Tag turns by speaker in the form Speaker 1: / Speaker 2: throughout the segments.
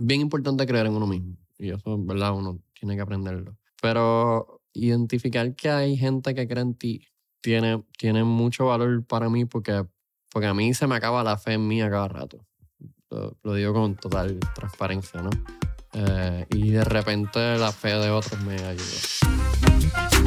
Speaker 1: bien importante creer en uno mismo. Y eso, ¿verdad? Uno tiene que aprenderlo. Pero identificar que hay gente que cree en ti tiene, tiene mucho valor para mí porque, porque a mí se me acaba la fe en mí a cada rato. Lo, lo digo con total transparencia, ¿no? Eh, y de repente la fe de otros me ayuda.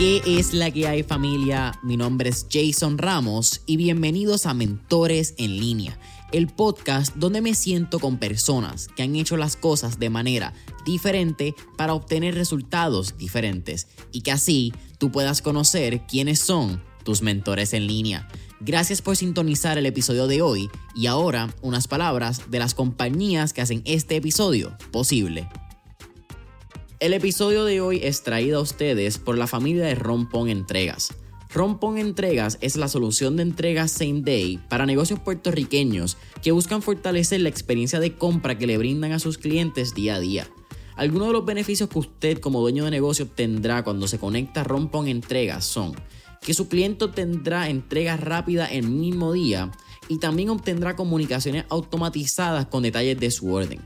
Speaker 2: ¿Qué es la que hay familia? Mi nombre es Jason Ramos y bienvenidos a Mentores en línea, el podcast donde me siento con personas que han hecho las cosas de manera diferente para obtener resultados diferentes y que así tú puedas conocer quiénes son tus mentores en línea. Gracias por sintonizar el episodio de hoy y ahora unas palabras de las compañías que hacen este episodio posible. El episodio de hoy es traído a ustedes por la familia de Rompón Entregas. Rompón Entregas es la solución de entregas same day para negocios puertorriqueños que buscan fortalecer la experiencia de compra que le brindan a sus clientes día a día. Algunos de los beneficios que usted como dueño de negocio obtendrá cuando se conecta a Rompón Entregas son que su cliente tendrá entrega rápida el mismo día y también obtendrá comunicaciones automatizadas con detalles de su orden.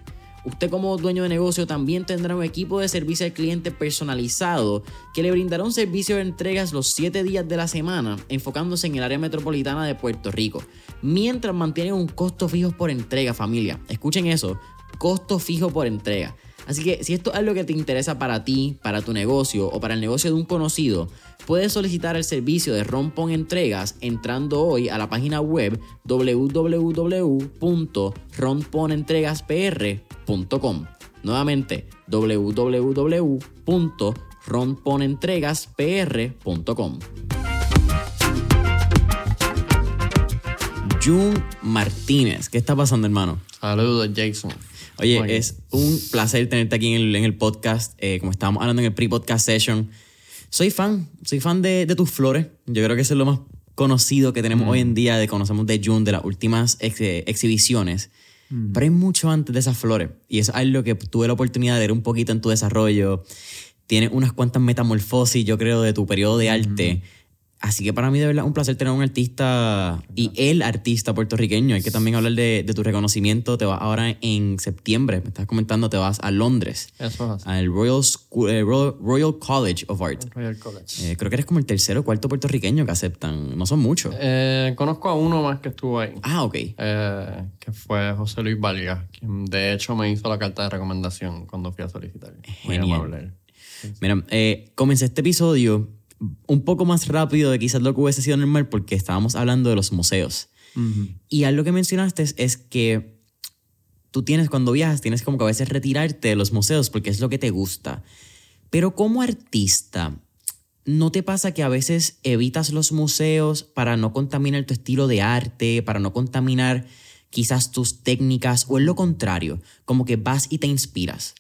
Speaker 2: Usted como dueño de negocio también tendrá un equipo de servicio al cliente personalizado que le brindará un servicio de entregas los 7 días de la semana enfocándose en el área metropolitana de Puerto Rico, mientras mantienen un costo fijo por entrega familia. Escuchen eso, costo fijo por entrega. Así que si esto es algo que te interesa para ti, para tu negocio o para el negocio de un conocido, puedes solicitar el servicio de Rompon Entregas entrando hoy a la página web www.romponentregaspr.com. Nuevamente, www.romponentregaspr.com. Jun Martínez, ¿qué está pasando, hermano?
Speaker 1: Saludos, Jason.
Speaker 2: Oye,
Speaker 1: Bueno.
Speaker 2: es un placer tenerte aquí en el, en el podcast. Eh, como estábamos hablando en el pre-podcast session, soy fan, soy fan de, de tus flores. Yo creo que eso es lo más conocido que tenemos hoy en día, de conocemos de June, de las últimas ex- eh, exhibiciones. Pero hay mucho antes de esas flores. Y es algo que tuve la oportunidad de ver un poquito en tu desarrollo. Tienes unas cuantas metamorfosis, yo creo, de tu periodo de arte. Así que para mí de verdad es un placer tener un artista y el artista puertorriqueño. Hay que también hablar de, de tu reconocimiento. Te vas ahora en septiembre, me estás comentando, te vas a Londres,
Speaker 1: Eso es
Speaker 2: al Royal, eh, Royal, Royal College of Art.
Speaker 1: Royal College.
Speaker 2: Eh, creo que eres como el tercero o cuarto puertorriqueño que aceptan. No son muchos.
Speaker 1: Eh, conozco a uno más que estuvo ahí,
Speaker 2: Ah, ok.
Speaker 1: eh, que fue José Luis Vargas, quien de hecho me hizo la carta de recomendación cuando fui a solicitar. Muy
Speaker 2: Genial.
Speaker 1: amable él.
Speaker 2: Mira, eh, comencé este episodio un poco más rápido de quizás lo que hubiese sido normal porque estábamos hablando de los museos. Y algo que mencionaste es, es que tú tienes, cuando viajas, tienes como que a veces retirarte de los museos porque es lo que te gusta. Pero como artista, ¿no te pasa que a veces evitas los museos para no contaminar tu estilo de arte, para no contaminar quizás tus técnicas, o es lo contrario, como que vas y te inspiras?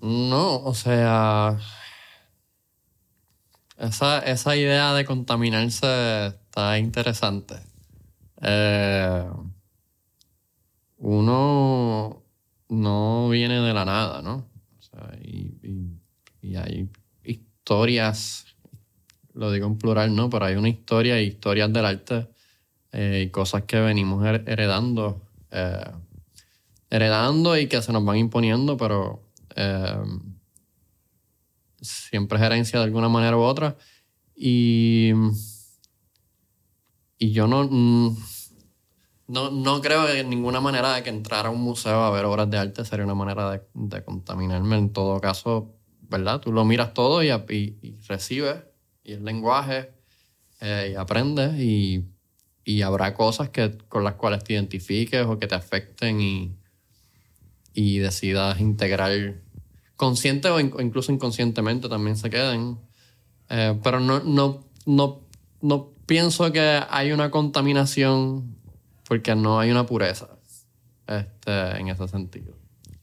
Speaker 1: No, o sea, esa, esa idea de contaminarse está interesante. Eh, uno no viene de la nada, ¿no? Y, hay historias, lo digo en plural, ¿no? Pero hay una historia historias del arte eh, y cosas que venimos her- heredando. eh, heredando y que se nos van imponiendo, pero siempre es herencia de alguna manera u otra. Y, y yo no, mm, no, no creo de ninguna manera de que entrar a un museo a ver obras de arte sería una manera de, de contaminarme. En todo caso, ¿verdad? Tú lo miras todo y, y, y recibes, y el lenguaje, eh, y aprendes, y, y habrá cosas que, con las cuales te identifiques o que te afecten y, y decidas integrar consciente o, in- o incluso inconscientemente también se queden. Eh, pero no, no, no, no pienso que hay una contaminación porque no hay una pureza este, en ese sentido.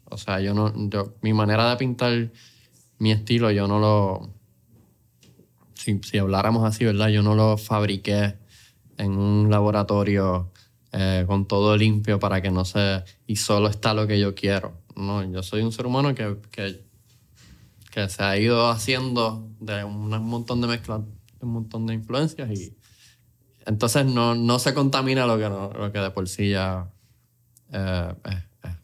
Speaker 1: O sea, yo no, yo, mi manera de pintar mi estilo, yo no lo. Si, si habláramos así, ¿verdad? Yo no lo fabriqué en un laboratorio eh, con todo limpio para que no se. y solo está lo que yo quiero. No, yo soy un ser humano que, que, que se ha ido haciendo de un montón de mezclas, un montón de influencias y entonces no, no se contamina lo que, lo que de por sí ya eh, es, es-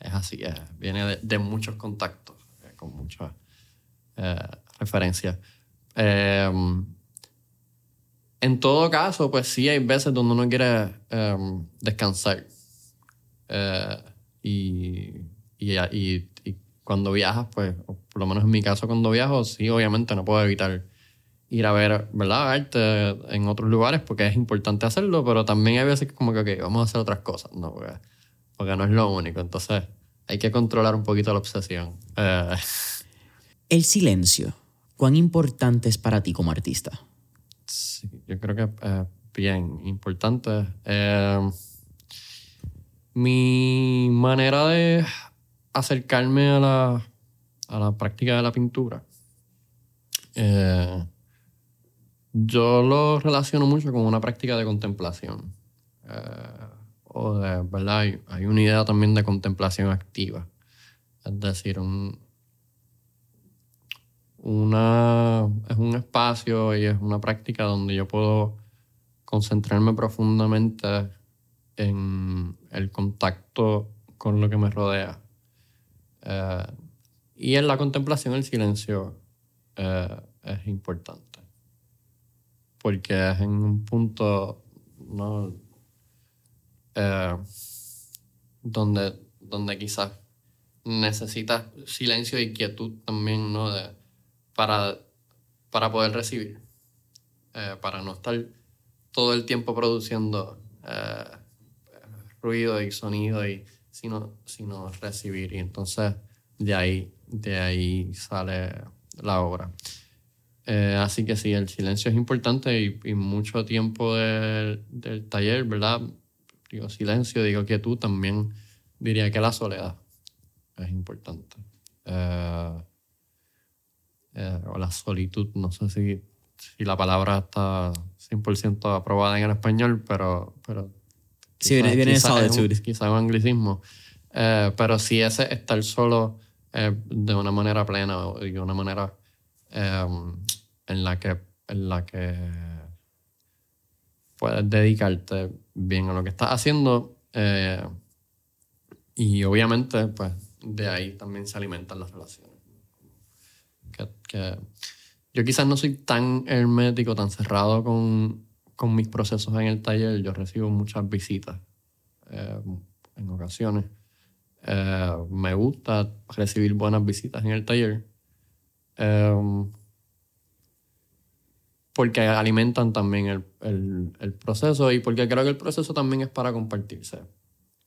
Speaker 1: es así, eh, viene de, muchos contactos, eh, con muchas eh, referencias. Eh, en todo caso, pues sí hay veces donde uno quiere eh, descansar. Eh, y, y, y- y cuando viajas, pues, por lo menos en mi caso cuando viajo, sí, obviamente no puedo evitar ir a ver, ¿verdad? Arte en otros lugares porque es importante hacerlo, pero también hay veces que como que, ok, vamos a hacer otras cosas, ¿no? Porque, porque no es lo único. Entonces, hay que controlar un poquito la obsesión. Eh,
Speaker 2: El silencio, ¿cuán importante es para ti como artista?
Speaker 1: Sí, yo creo que es bien importante. Eh, mi manera de acercarme a la, a la práctica de la pintura, eh, yo lo relaciono mucho con una práctica de contemplación. Eh, o de, ¿verdad? Hay, hay una idea también de contemplación activa. Es decir, un, una, es un espacio y es una práctica donde yo puedo concentrarme profundamente en el contacto con lo que me rodea. Eh, y en la contemplación el silencio eh, es importante. Porque es en un punto ¿no? Eh, donde, donde quizás necesitas silencio y quietud también, ¿no? Para, para poder recibir, para no estar todo el tiempo produciendo ruido y sonido, y, sino, sino recibir. Y entonces de ahí, de ahí sale la obra. Eh, así que sí, el silencio es importante y, y mucho tiempo del, del taller, ¿verdad? Digo silencio, digo quietud, también diría que la soledad es importante. Eh, eh, o la solitud, no sé si, si la palabra está 100% aprobada en el español, pero... pero
Speaker 2: Sí, viene- viene de
Speaker 1: quizás es un-
Speaker 2: solitude.
Speaker 1: Anglicismo. Eh, pero sí ese estar solo eh, de una manera plena de una manera eh, en la que en la que puedes dedicarte bien a lo que estás haciendo eh, y obviamente pues de ahí también se alimentan las relaciones que, que yo quizás no soy tan hermético tan cerrado con, con mis procesos en el taller yo recibo muchas visitas eh, en ocasiones eh, me gusta recibir buenas visitas en el taller. Eh, porque alimentan también el, el- proceso y porque creo que el proceso también es para compartirse.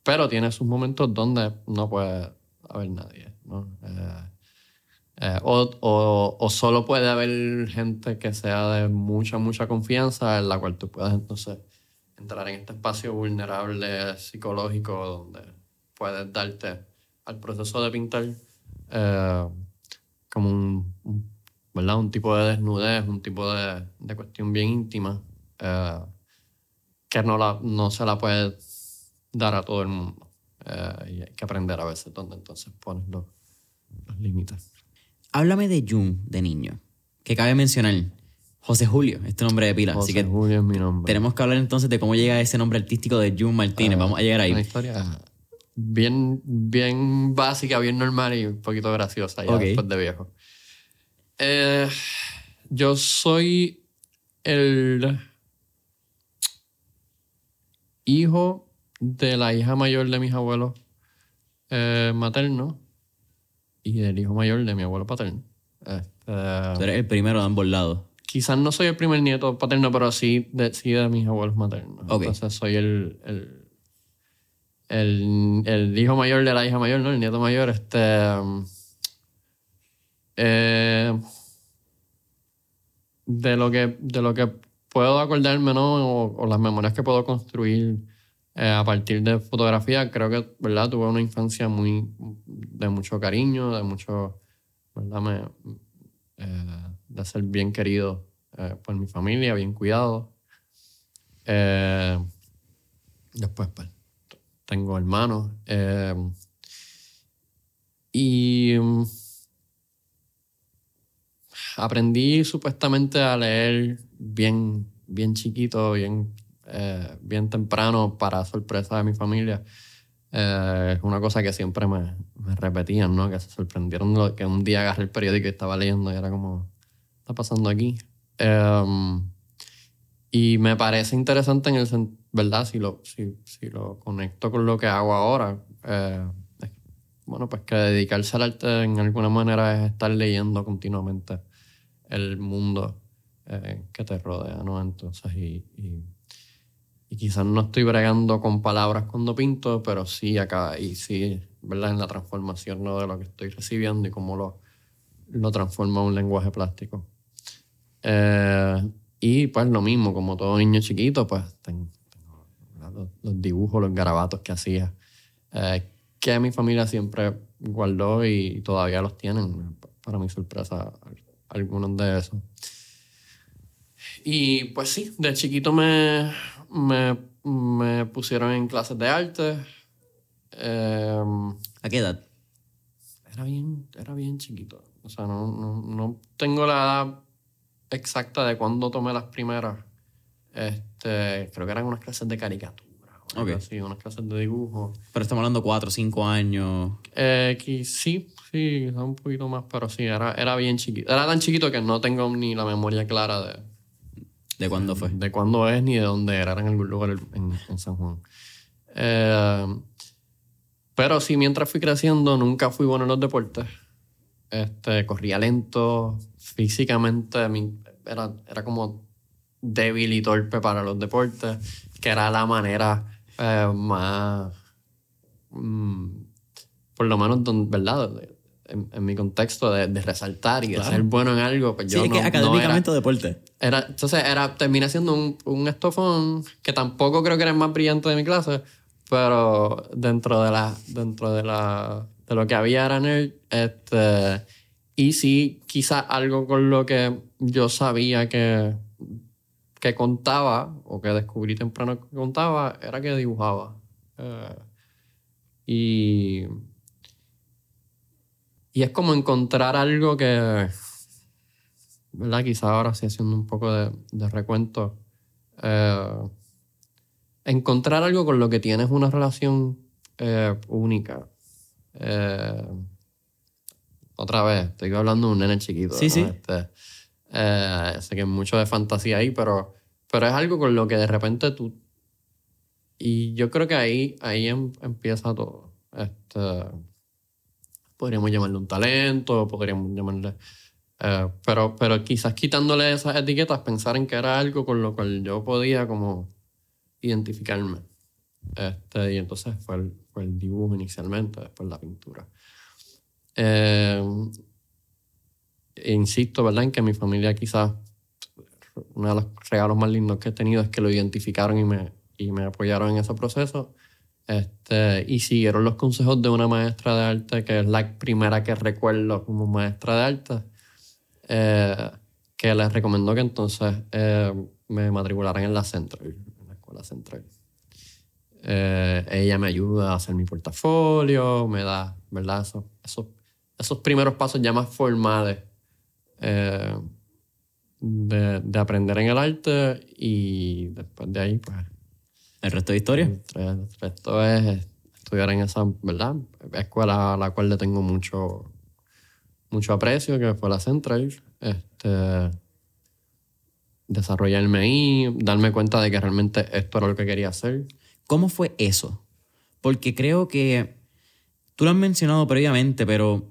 Speaker 1: Pero tiene sus momentos donde no puede haber nadie. Eh, o, o- solo puede haber gente que sea de mucha, mucha confianza en la cual tú puedas entonces entrar en este espacio vulnerable psicológico donde puedes darte al proceso de pintar eh, como un, un- ¿verdad? un tipo de desnudez, un tipo de, de cuestión bien íntima eh, que no, la, no se la puede dar a todo el mundo. Eh, y hay que aprender a veces dónde entonces pones los, los límites.
Speaker 2: Háblame de Jun de niño, que cabe mencionar. José Julio, este nombre de pila.
Speaker 1: José
Speaker 2: Así que
Speaker 1: Julio es mi nombre.
Speaker 2: tenemos que hablar entonces de cómo llega ese nombre artístico de Jun Martínez. Vamos a llegar ahí.
Speaker 1: Una historia bien, bien básica, bien normal y un poquito graciosa ya después de viejo. Eh, yo soy el hijo de la hija mayor de mis abuelos eh, maternos y del hijo mayor de mi abuelo paterno. Este,
Speaker 2: Tú eres el primero de ambos lados.
Speaker 1: quizás no soy el primer nieto paterno, pero sí de, sí de mis abuelos maternos.
Speaker 2: Ok.
Speaker 1: Entonces soy el, el, el, el hijo mayor de la hija mayor, ¿no? El nieto mayor. Este, eh, de, lo que, de lo que puedo acordarme, ¿no? O, o las memorias que puedo construir eh, a partir de fotografía, creo que, ¿verdad? Tuve una infancia muy de mucho cariño, de mucho, ¿verdad? Eh, de ser bien querido eh, por mi familia, bien cuidado. Eh, después, pues, tengo hermanos. y mm, aprendí supuestamente a leer bien, bien chiquito, bien, eh, bien temprano, para sorpresa de mi familia. Eh, una cosa que siempre me, me, repetían, ¿no? Que se sorprendieron de que un día agarré el periódico y estaba leyendo y era como, ¿qué está pasando aquí? Em, y me parece interesante en el ¿verdad? Si lo, si, si, lo conecto con lo que hago ahora. Eh, bueno, pues que dedicarse al arte en alguna manera es estar leyendo continuamente el mundo eh, que te rodea, ¿no? Entonces, y, y, quizás no estoy bregando con palabras cuando pinto, pero sí acá, y sí, ¿verdad? En la transformación ¿no? de lo que estoy recibiendo y cómo lo, lo transforma en un lenguaje plástico. Eh, y pues lo mismo, como todo niño chiquito, pues tengo, los, dibujos, los garabatos que hacía. Eh, que mi familia siempre guardó y todavía los tienen, para mi sorpresa, algunos de esos. Y pues sí, de chiquito me, me, me pusieron en clases de arte. Em,
Speaker 2: ¿A qué edad?
Speaker 1: Era bien, era bien chiquito. O sea, no, no, no tengo la edad exacta de cuándo tomé las primeras. Este, creo que eran unas clases de caricatura. Okay. Sí, unas clases de dibujo.
Speaker 2: Pero estamos hablando cuatro cinco años.
Speaker 1: Eh, sí, sí, un poquito más, pero sí, era, era bien chiquito. Era tan chiquito que no tengo ni la memoria clara de...
Speaker 2: ¿De cuándo fue?
Speaker 1: De cuándo es ni de dónde era. Era en algún lugar en, San Juan. Eh, pero sí, mientras fui creciendo, nunca fui bueno en los deportes. Este, corría lento, físicamente era, era como débil y torpe para los deportes, que era la manera eh, más, mm, por lo menos, ¿verdad? En, mi contexto de, resaltar y de ser bueno en algo, pues yo
Speaker 2: sí,
Speaker 1: no,
Speaker 2: que académicamente deporte.
Speaker 1: Era, entonces era, terminé siendo un, un, estofón que tampoco creo que era el más brillante de mi clase, pero dentro de la, dentro de la, de lo que había era él, este, y sí, quizás algo con lo que yo sabía que, que contaba, o que descubrí temprano que contaba, era que dibujaba. Eh, y, y es como encontrar algo que, ¿verdad? Quizá ahora sí haciendo un poco de, recuento. Eh, encontrar algo con lo que tienes una relación eh, única. otra vez, estoy hablando de un nene chiquito.
Speaker 2: Sí, sí.
Speaker 1: Este, eh, sé que hay mucho de fantasía ahí, pero, pero es algo con lo que de repente tú... Y yo creo que ahí, ahí em, empieza todo. Este, podríamos llamarle un talento, podríamos llamarle... Eh, pero, pero quizás quitándole esas etiquetas, pensar en que era algo con lo cual yo podía como identificarme. Este, y entonces fue el, fue el dibujo inicialmente, después la pintura. Eh, insisto, ¿verdad? En que mi familia quizás uno de los regalos más lindos que he tenido es que lo identificaron y me, y me apoyaron en ese proceso. Este, y siguieron los consejos de una maestra de arte, que es la primera que recuerdo como maestra de arte, eh, que les recomendó que entonces eh, me matricularan en la Central, en la escuela Central. Eh, ella me ayuda a hacer mi portafolio, me da, ¿verdad? Esos, esos, esos primeros pasos ya más formales eh, de, aprender en el arte y después de ahí, pues...
Speaker 2: ¿El resto de historia?
Speaker 1: El, resto es estudiar en esa, ¿verdad? Escuela a la cual le tengo mucho, mucho aprecio, que fue la Central. Este, desarrollarme ahí, darme cuenta de que realmente esto era lo que quería hacer.
Speaker 2: ¿Cómo fue eso? Porque creo que tú lo has mencionado previamente, pero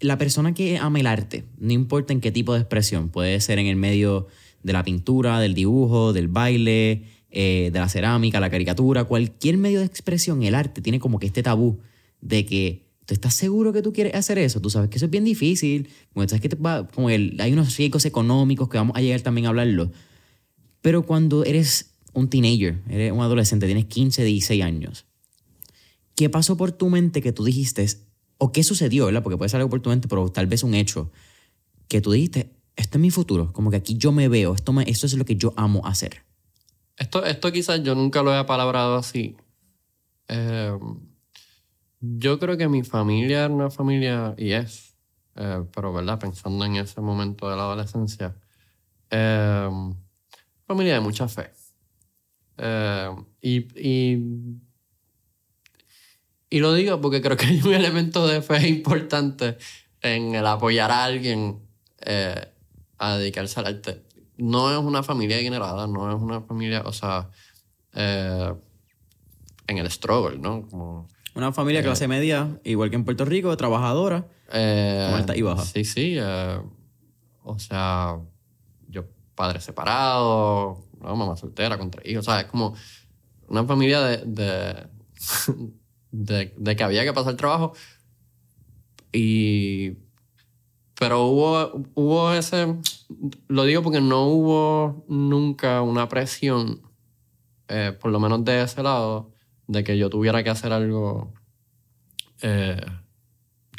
Speaker 2: la persona que ama el arte, no importa en qué tipo de expresión, puede ser en el medio de la pintura, del dibujo, del baile, eh, de la cerámica, la caricatura, cualquier medio de expresión, el arte tiene como que este tabú de que tú estás seguro que tú quieres hacer eso, tú sabes que eso es bien difícil, como sabes que como el, hay unos riesgos económicos que vamos a llegar también a hablarlo, pero cuando eres un teenager, eres un adolescente, tienes 15, 16 años, ¿qué pasó por tu mente que tú dijiste, o qué sucedió, ¿verdad? Porque puede ser algo por tu mente, pero tal vez un hecho que tú dijiste, este es mi futuro, como que aquí yo me veo, esto, esto es lo que yo amo hacer.
Speaker 1: Esto, esto quizás yo nunca lo he palabrado así. Eh, yo creo que mi familia era una familia, y es, eh, pero ¿verdad? Pensando en ese momento de la adolescencia, eh, familia de mucha fe. Y, y, y lo digo porque creo que hay un elemento de fe importante en el apoyar a alguien a dedicarse al arte. No es una familia adinerada, no es una familia, o sea, eh, en el struggle, ¿no? Como,
Speaker 2: una familia clase media, igual que en Puerto Rico, trabajadora,
Speaker 1: eh,
Speaker 2: alta y baja.
Speaker 1: Sí, sí. eh, o sea, yo padre separado, ¿no? mamá soltera con tres hijos. O sea, es como una familia de, de, de, de que había que pasar trabajo. Y. Pero hubo, hubo ese. Lo digo porque no hubo nunca una presión, eh, por lo menos de ese lado, de que yo tuviera que hacer algo eh,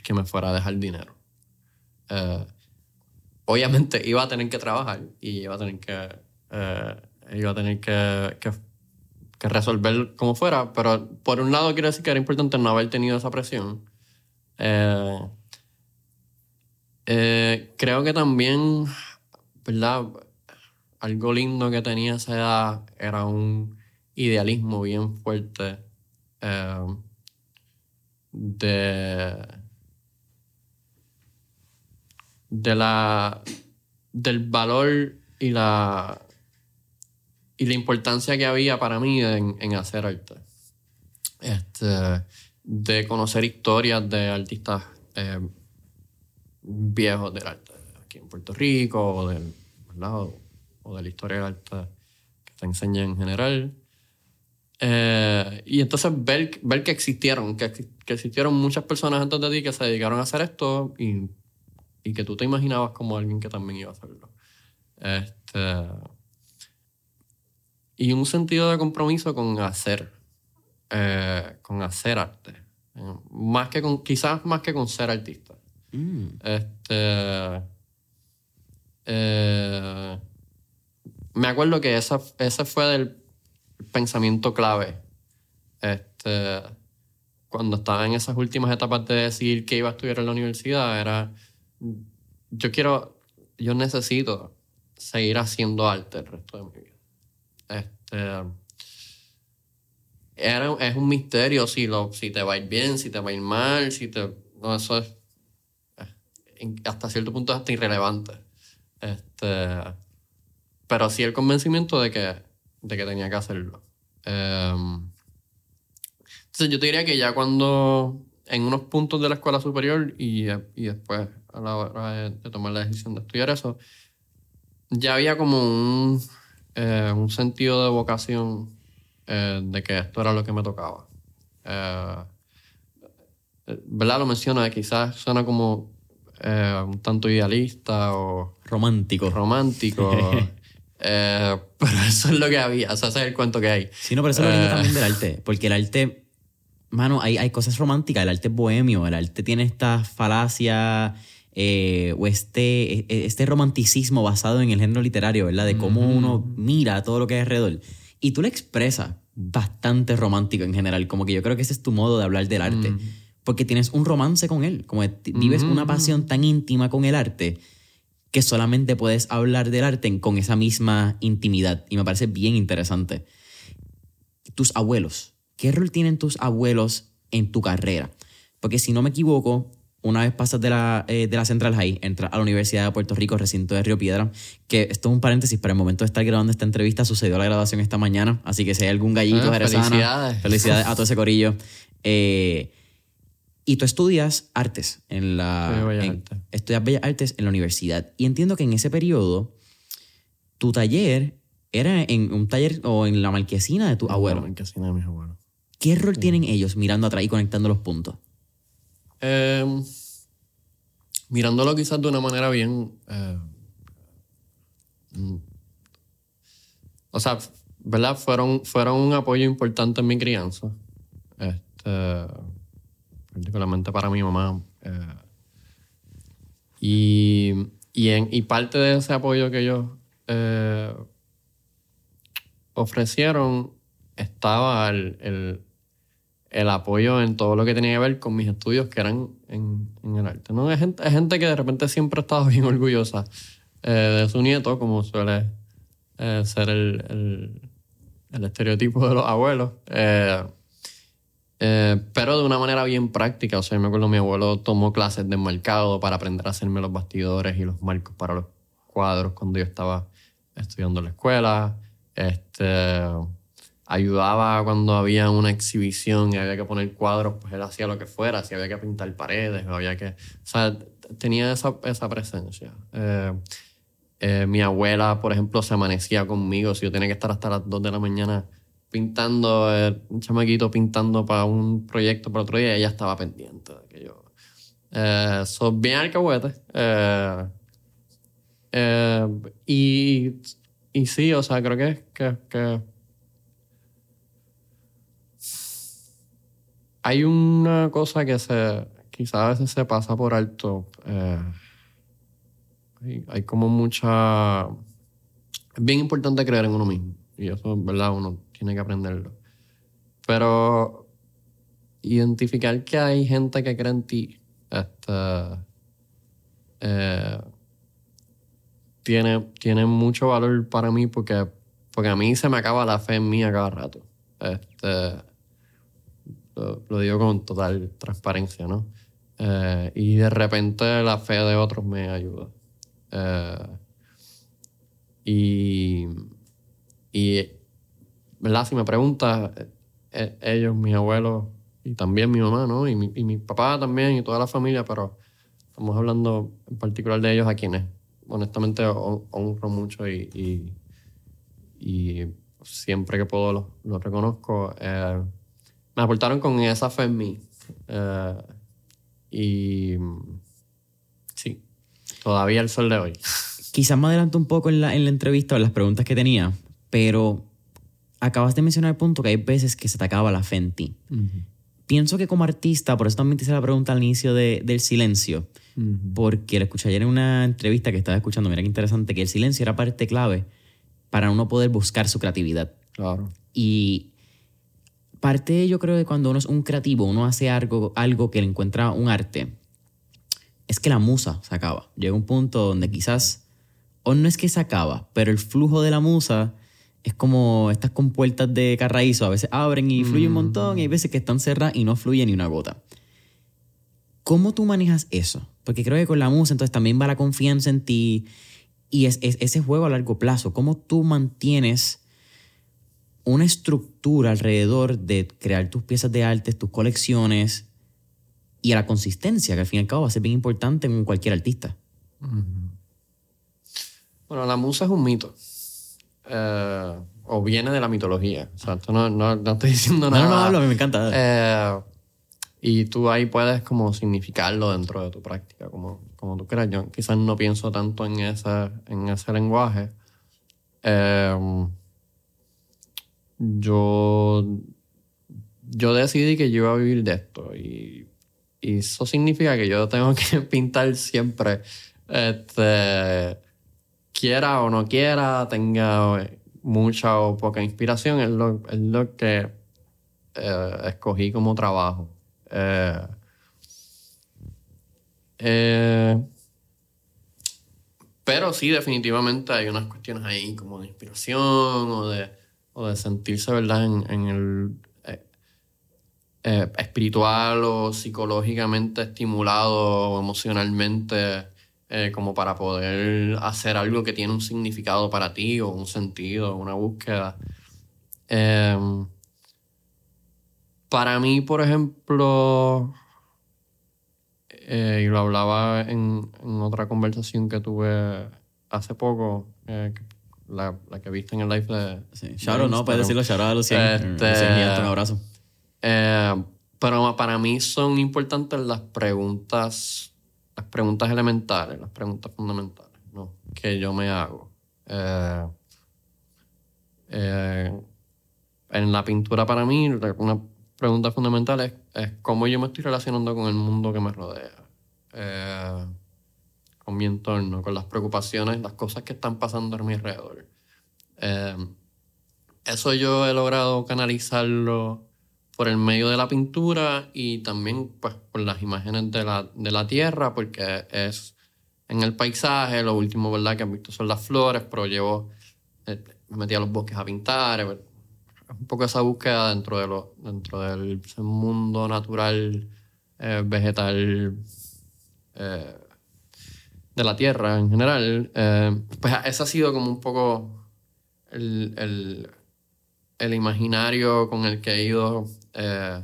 Speaker 1: que me fuera a dejar dinero. Eh, obviamente iba a tener que trabajar y iba a tener que, eh, iba a tener que, que, que resolver como fuera, pero por un lado quiero decir que era importante no haber tenido esa presión. Eh, creo que también, ¿verdad? Algo lindo que tenía esa edad era un idealismo bien fuerte eh, de, de la, del valor y la, y la importancia que había para mí en, en hacer arte. Este, de conocer historias de artistas eh, viejos del arte aquí en Puerto Rico o, del, o, o de la historia del arte que te enseña en general. Eh, y entonces ver, ver que existieron, que, que existieron muchas personas antes de ti que se dedicaron a hacer esto y, y que tú te imaginabas como alguien que también iba a hacerlo. Este, y un sentido de compromiso con hacer, eh, con hacer arte. Más que con, quizás más que con ser artista.
Speaker 2: Mm.
Speaker 1: Este, eh, me acuerdo que esa, ese fue del pensamiento clave. Este, cuando estaba en esas últimas etapas de decidir que iba a estudiar en la universidad, era, yo quiero, yo necesito seguir haciendo arte el resto de mi vida. Este, era, es un misterio si, lo, si te va a ir bien, si te va a ir mal, si te... No, eso es hasta cierto punto es hasta irrelevante. Este, pero sí el convencimiento de que, de que tenía que hacerlo. Em, entonces yo te diría que ya cuando en unos puntos de la escuela superior y, y después a la hora de, tomar la decisión de estudiar eso, ya había como un, eh, un sentido de vocación eh, de que esto era lo que me tocaba. Eh, ¿Verdad? Lo menciona, quizás suena como eh, un tanto idealista o
Speaker 2: Romántico.
Speaker 1: romántico. eh, pero eso es lo que había, o sea, ese es el cuento que hay.
Speaker 2: Sí, no, pero eso es lo lindo
Speaker 1: Eh.
Speaker 2: también del arte. Porque el arte, mano, hay, hay cosas románticas. El arte es bohemio. El arte tiene esta falacia eh, o este, e- este romanticismo basado en el género literario, ¿verdad? De cómo uno mira todo lo que hay alrededor. Y tú lo expresas bastante romántico en general. Como que yo creo que ese es tu modo de hablar del arte. Porque tienes un romance con él. Como vives una pasión tan íntima con el arte que solamente puedes hablar del arte con esa misma intimidad. Y me parece bien interesante. Tus abuelos. ¿Qué rol tienen tus abuelos en tu carrera? Porque si no me equivoco, una vez pasas de la, eh, de la Central High, entras a la Universidad de Puerto Rico, recinto de Río Piedra, que esto es un paréntesis, pero el momento de estar grabando esta entrevista sucedió la graduación esta mañana, así que si hay algún gallito
Speaker 1: Ah, felicidades.
Speaker 2: felicidades a todo ese corillo. Eh, y tú estudias artes en la...
Speaker 1: Bellas
Speaker 2: en-
Speaker 1: Artes.
Speaker 2: estudias Bellas Artes en la universidad. Y entiendo que en ese periodo, tu taller era en un taller o en la marquesina de tu abuelo.
Speaker 1: En casina de mis abuelos.
Speaker 2: ¿Qué rol tienen ellos mirando atrás y conectando los puntos?
Speaker 1: Eh, mirándolo quizás de una manera bien... eh, mm, o sea, ¿verdad? Fueron, fueron un apoyo importante en mi crianza. Este, particularmente para mi mamá. eh, y, y, en, y parte de ese apoyo que ellos eh, ofrecieron estaba el, el, apoyo en todo lo que tenía que ver con mis estudios que eran en, en el arte. ¿no? Hay, gente, hay gente que de repente siempre ha estado bien orgullosa eh, de su nieto, como suele ser el, el, estereotipo de los abuelos. Eh, pero de una manera bien práctica. O sea, me acuerdo mi abuelo tomó clases de mercado para aprender a hacerme los bastidores y los marcos para los cuadros cuando yo estaba estudiando en la escuela. Este, ayudaba cuando había una exhibición y había que poner cuadros, pues él hacía lo que fuera. Si había que pintar paredes, había que... O sea, tenía esa, esa presencia. Eh, eh, mi abuela, por ejemplo, se amanecía conmigo. Si yo tenía que estar hasta las 2 de la mañana pintando, eh, un chamaquito pintando para un proyecto para otro día, ella estaba pendiente de que yo. Eh, bien alcahuete. Eh, eh, y, y sí, o sea, creo que, que, que hay una cosa que se quizás a veces se pasa por alto. Eh, hay, hay, como mucha... Es bien importante creer en uno mismo. Y eso, ¿verdad? Uno tiene que aprenderlo. Pero identificar que hay gente que cree en ti este, eh, tiene, tiene mucho valor para mí porque, porque a mí se me acaba la fe en mí a cada rato. Este, lo, digo con total transparencia, ¿no? Eh, y de repente la fe de otros me ayuda. Eh, y, y ¿verdad? Si me preguntas, eh, ellos, mis abuelos y también mi mamá, ¿no? Y mi, y mi, papá también y toda la familia, pero estamos hablando en particular de ellos a quienes honestamente honro mucho y, y, y siempre que puedo los lo reconozco. Eh, me aportaron con esa fe en mí. Eh, y sí, todavía el sol de hoy.
Speaker 2: Quizás me adelanto un poco en la, en la entrevista o en las preguntas que tenía, pero acabas de mencionar el punto que hay veces que se te acaba la fe en ti. Uh -huh. Pienso que como artista, por eso también te hice la pregunta al inicio de, del silencio, uh -huh. porque lo escuché ayer en una entrevista que estaba escuchando, mira qué interesante, que el silencio era parte clave para uno poder buscar su creatividad.
Speaker 1: Claro.
Speaker 2: Y parte, yo creo, de cuando uno es un creativo, uno hace algo, algo que le encuentra un arte, es que la musa se acaba. Llega un punto donde quizás, o no es que se acaba, pero el flujo de la musa es como estas compuertas de carraízo, a veces abren y fluye un montón, y hay veces que están cerradas y no fluye ni una gota. ¿Cómo tú manejas eso? Porque creo que con la musa entonces también va la confianza en ti y es, es ese juego a largo plazo. ¿Cómo tú mantienes una estructura alrededor de crear tus piezas de arte, tus colecciones y a la consistencia, que al fin y al cabo va a ser bien importante en cualquier artista?
Speaker 1: Bueno, la musa es un mito. Eh, o viene de la mitología. O sea, esto no, no, no estoy diciendo nada.
Speaker 2: No, no, hablo, a mí me encanta.
Speaker 1: Eh, y tú ahí puedes como significarlo dentro de tu práctica, como, como tú quieras. Yo quizás no pienso tanto en ese, en ese lenguaje. Eh, yo, yo decidí que yo iba a vivir de esto y, y eso significa que yo tengo que pintar siempre, este, quiera o no quiera, tenga mucha o poca inspiración, es lo, es lo que eh, escogí como trabajo. Eh, eh, pero sí, definitivamente hay unas cuestiones ahí como de inspiración o de, o de sentirse, ¿verdad?, en, en el eh, eh, espiritual o psicológicamente estimulado o emocionalmente eh, como para poder hacer algo que tiene un significado para ti o un sentido, una búsqueda. para mí, por ejemplo, y lo hablaba en, en, otra conversación que tuve hace poco, la, la, que viste en el live de.
Speaker 2: Sí. Shadow, no, puedes decirlo, Shadow a 100.
Speaker 1: Este,
Speaker 2: un abrazo.
Speaker 1: Eh, pero para mí son importantes las preguntas, las preguntas elementales, las preguntas fundamentales, ¿no? Que yo me hago. Eh, eh, en la pintura, para mí, una pregunta fundamental es, es, cómo yo me estoy relacionando con el mundo que me rodea. con mi entorno, con las preocupaciones, las cosas que están pasando a mi alrededor. Eh, eso yo he logrado canalizarlo por el medio de la pintura y también pues, por las imágenes de la, de la tierra, porque es en el paisaje, lo último ¿verdad? que han visto son las flores, pero llevo eh, a los bosques a pintar. eh, Un poco esa búsqueda dentro, de lo, dentro del mundo natural, eh, vegetal, eh, de la tierra en general. Pues ese ha sido como un poco el, el, el imaginario con el que he ido eh,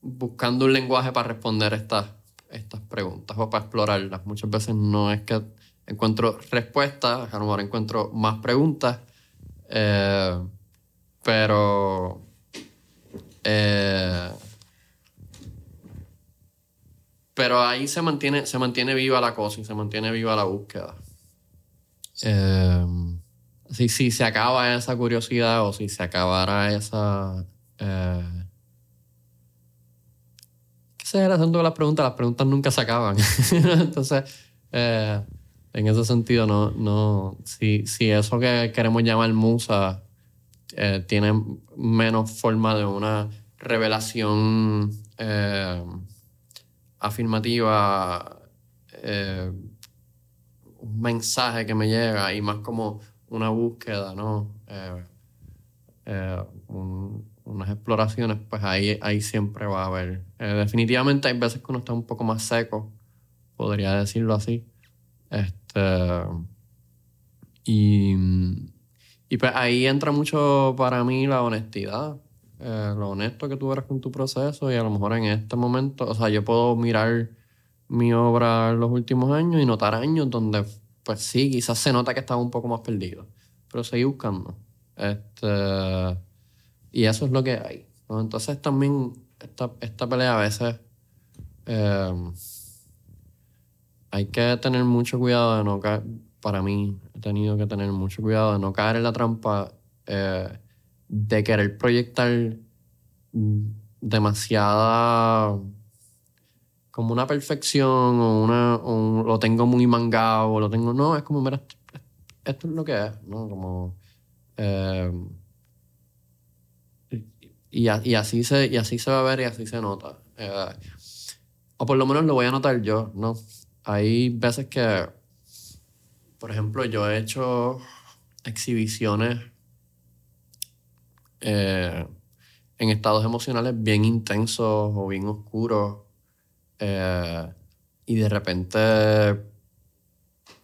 Speaker 1: buscando un lenguaje para responder estas, estas preguntas o para explorarlas. Muchas veces no es que encuentro respuestas, a lo mejor encuentro más preguntas, eh, pero eh, pero ahí se mantiene, se mantiene viva la cosa y se mantiene viva la búsqueda. Si, si se acaba esa curiosidad o si se acabara esa... Eh, ¿Qué se era asunto de las preguntas? Las preguntas nunca se acaban. Entonces, eh, en ese sentido, no, no, si, si eso que queremos llamar musa eh, tiene menos forma de una revelación eh, afirmativa, un mensaje que me llega y más como una búsqueda, ¿no? Unas exploraciones, pues ahí, ahí siempre va a haber. Eh, definitivamente hay veces que uno está un poco más seco, podría decirlo así. Este, y, y pues ahí entra mucho para mí la honestidad. Eh, lo honesto que tú eres con tu proceso y a lo mejor en este momento, o sea, yo puedo mirar mi obra en los últimos años y notar años donde, pues sí, quizás se nota que estaba un poco más perdido, pero seguí buscando. Este, y eso es lo que hay. ¿no? Entonces también esta, esta pelea a veces eh, hay que tener mucho cuidado de no caer, para mí he tenido que tener mucho cuidado de no caer en la trampa eh, de querer proyectar demasiada como una perfección o una o lo tengo muy mangado o lo tengo no es como mira esto, esto es lo que es no como eh, y, así se y así se va a ver y así se nota. Eh, o por lo menos lo voy a notar yo no hay veces que por ejemplo yo he hecho exhibiciones eh, en estados emocionales bien intensos o bien oscuros eh, y de repente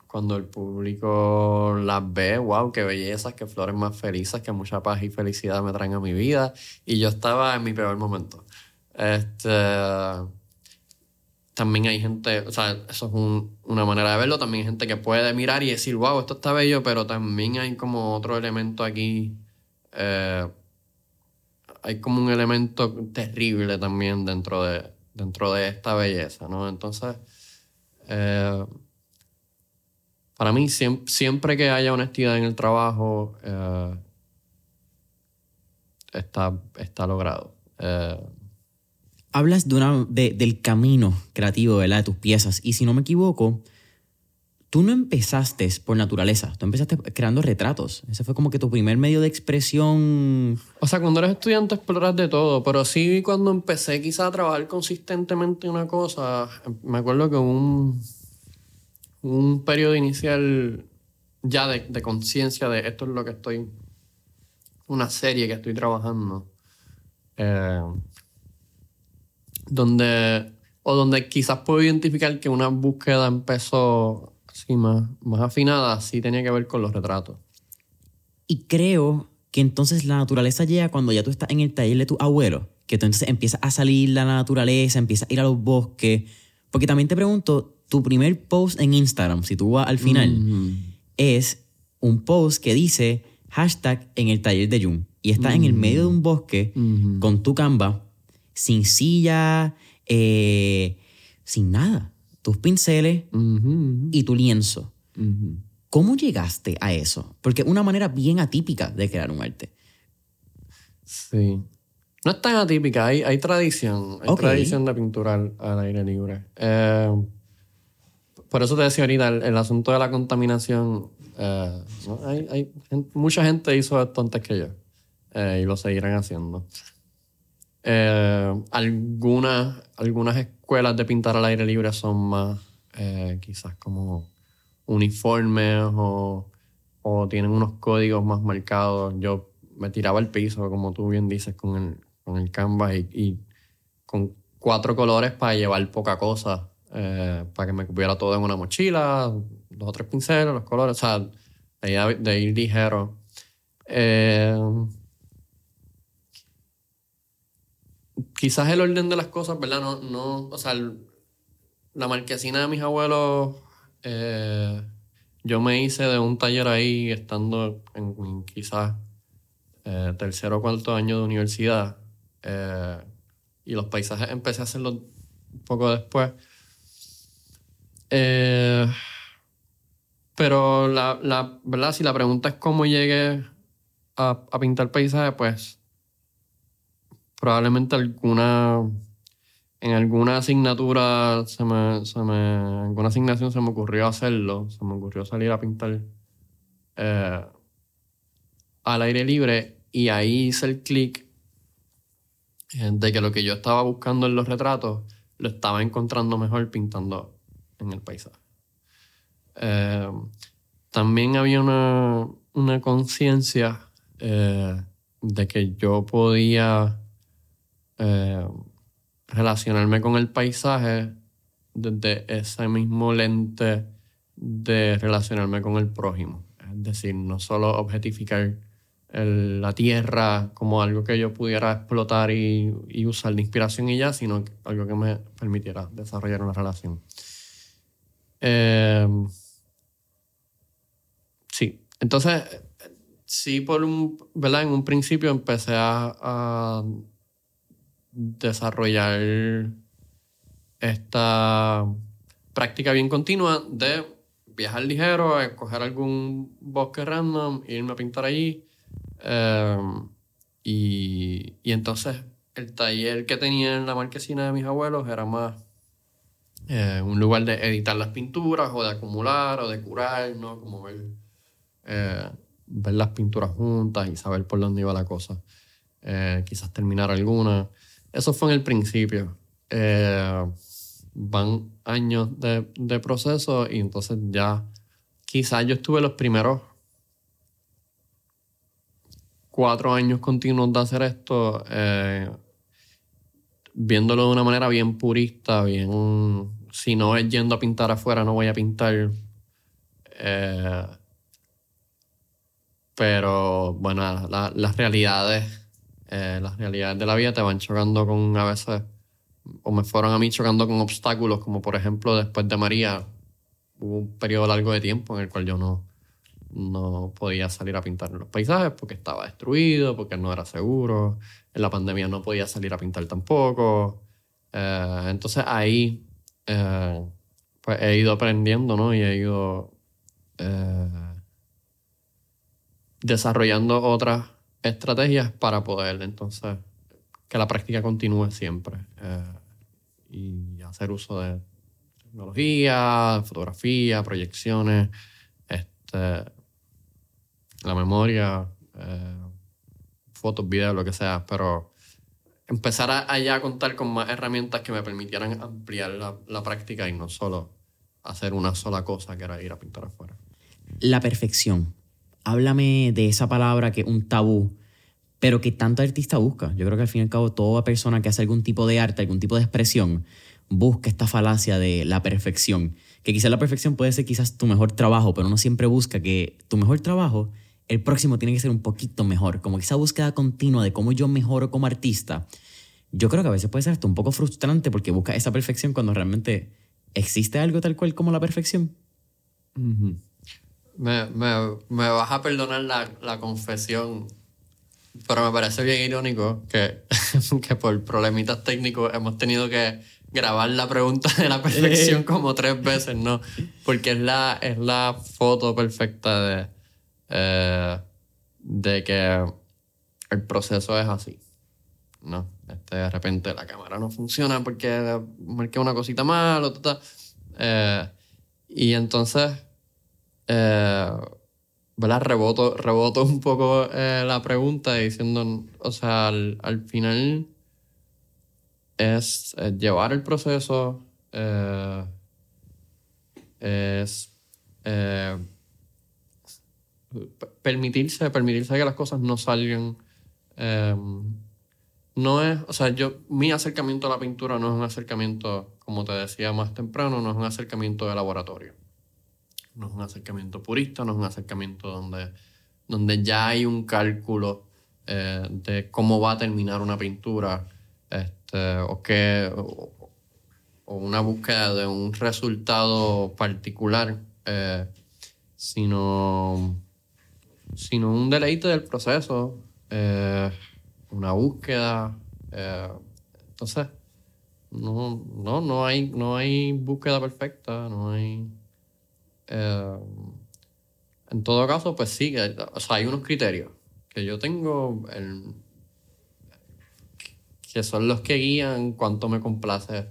Speaker 1: cuando el público las ve, wow, qué bellezas, qué flores más felices, que mucha paz y felicidad me traen a mi vida. Y yo estaba en mi peor momento. Este, también hay gente, o sea, eso es un- una manera de verlo. También hay gente que puede mirar y decir, wow, esto está bello, pero también hay como otro elemento aquí. eh, hay como un elemento terrible también dentro de, dentro de esta belleza, ¿no? Entonces, eh, para mí, siem- siempre que haya honestidad en el trabajo, eh, está, está logrado. Eh,
Speaker 2: Hablas de una, de- del camino creativo ¿verdad? de tus piezas y si no me equivoco, tú no empezaste por naturaleza, tú empezaste creando retratos. Ese fue como que tu primer medio de expresión.
Speaker 1: O sea, cuando eres estudiante exploras de todo, pero sí cuando empecé quizá a trabajar consistentemente en una cosa, me acuerdo que un, un periodo inicial ya de, conciencia de esto es lo que estoy, una serie que estoy trabajando, eh, donde, o donde quizás puedo identificar que una búsqueda empezó así más, más afinada, sí tenía que ver con los retratos.
Speaker 2: Y creo que entonces la naturaleza llega cuando ya tú estás en el taller de tu abuelo, que entonces empiezas a salir la naturaleza, empiezas a ir a los bosques. Porque también te pregunto, tu primer post en Instagram, si tú vas al final, es un post que dice hashtag en el taller de Jun. Y está en el medio de un bosque con tu Canva, sin silla, eh, sin nada. Tus pinceles y tu lienzo. ¿Cómo llegaste a eso? Porque es una manera bien atípica de crear un arte.
Speaker 1: Sí. No es tan atípica, hay, hay tradición. Hay tradición de pintura al, al aire libre. Eh, por eso te decía ahorita, el, asunto de la contaminación. eh, hay, mucha gente hizo esto antes que yo. eh, y lo seguirán haciendo. Eh, algunas, algunas escuelas de pintar al aire libre son más, quizás como uniformes o, o tienen unos códigos más marcados. Yo me tiraba al piso, como tú bien dices, con el, con el canvas y con cuatro colores para llevar poca cosa, eh, para que me cupiera todo en una mochila, dos o tres pinceles, los colores, o sea, de, de ir ligero. Eh, quizás el orden de las cosas, ¿verdad? No, no o sea, la marquesina de mis abuelos, eh, yo me hice de un taller ahí estando en, quizás eh, tercero o cuarto año de universidad. Y los paisajes empecé a hacerlo un poco después. Pero la, la, verdad, si la pregunta es cómo llegué a, pintar paisajes, pues probablemente alguna en alguna asignatura se me, se me alguna asignación se me ocurrió hacerlo se me ocurrió salir a pintar eh, al aire libre y ahí hice el clic eh, de que lo que yo estaba buscando en los retratos lo estaba encontrando mejor pintando en el paisaje eh, también había una, una conciencia de que yo podía eh, relacionarme con el paisaje desde ese mismo lente de relacionarme con el prójimo. Es decir, no solo objetificar la tierra como algo que yo pudiera explotar y, usar de inspiración y ya, sino algo que me permitiera desarrollar una relación. Eh, sí, entonces, sí, por un, ¿verdad? En un principio empecé a desarrollar esta práctica bien continua de viajar ligero, escoger algún bosque random, irme a pintar allí. Em, y, y, entonces el taller que tenía en la marquesina de mis abuelos era más eh, un lugar de editar las pinturas o de acumular o de curar, ¿no? Como ver, eh, ver las pinturas juntas y saber por dónde iba la cosa. Eh, quizás terminar alguna. Eso fue en el principio. Eh, van años de, proceso y entonces ya quizás yo estuve los primeros cuatro años continuos de hacer esto, viéndolo de una manera bien purista, bien, si no es yendo a pintar afuera, no voy a pintar. Eh, pero bueno, las realidades eh, las realidades de la vida te van chocando con a veces, o me fueron a mí chocando con obstáculos, como por ejemplo después de María, hubo un periodo largo de tiempo en el cual yo no, no podía salir a pintar en los paisajes porque estaba destruido, porque no era seguro, en la pandemia no podía salir a pintar tampoco. Eh, entonces ahí eh, pues he ido aprendiendo, ¿no? Y he ido desarrollando otras estrategias para poder entonces que la práctica continúe siempre eh, y hacer uso de tecnología, fotografía, proyecciones, este, la memoria, eh, fotos, videos, lo que sea, pero empezar a, contar con más herramientas que me permitieran ampliar la, la práctica y no solo hacer una sola cosa que era ir a pintar afuera.
Speaker 2: La perfección háblame de esa palabra que es un tabú, pero que tanto artista busca. Yo creo que al fin y al cabo toda persona que hace algún tipo de arte, algún tipo de expresión, busca esta falacia de la perfección. Que quizás la perfección puede ser quizás tu mejor trabajo, pero uno siempre busca que tu mejor trabajo, el próximo tiene que ser un poquito mejor. Como que esa búsqueda continua de cómo yo mejoro como artista, yo creo que a veces puede ser hasta un poco frustrante porque busca esa perfección cuando realmente existe algo tal cual como la perfección.
Speaker 1: Me, me, me vas a perdonar la, la, confesión, pero me parece bien irónico que, que por problemitas técnicos hemos tenido que grabar la pregunta de la perfección como tres veces, ¿no? Porque es la, es la foto perfecta de, eh, de que el proceso es así, ¿no? Este, de repente la cámara no funciona porque marqué una cosita mal o tal. Eh, y entonces eh, ¿verdad? Reboto, reboto un poco eh, la pregunta diciendo, o sea, al, final es, llevar el proceso, es permitirse, permitirse que las cosas no salgan. em, no es, o sea, yo, mi acercamiento a la pintura no es un acercamiento, como te decía más temprano, no es un acercamiento de laboratorio. No es un acercamiento purista, no es un acercamiento donde, donde ya hay un cálculo eh, de cómo va a terminar una pintura, este, o que, o, una búsqueda de un resultado particular, eh, sino, sino un deleite del proceso, eh, una búsqueda. eh, entonces, no, no, no, hay, no hay búsqueda perfecta, no hay... eh, en todo caso, pues sí, o sea, hay unos criterios que yo tengo, el- que son los que guían cuánto me complace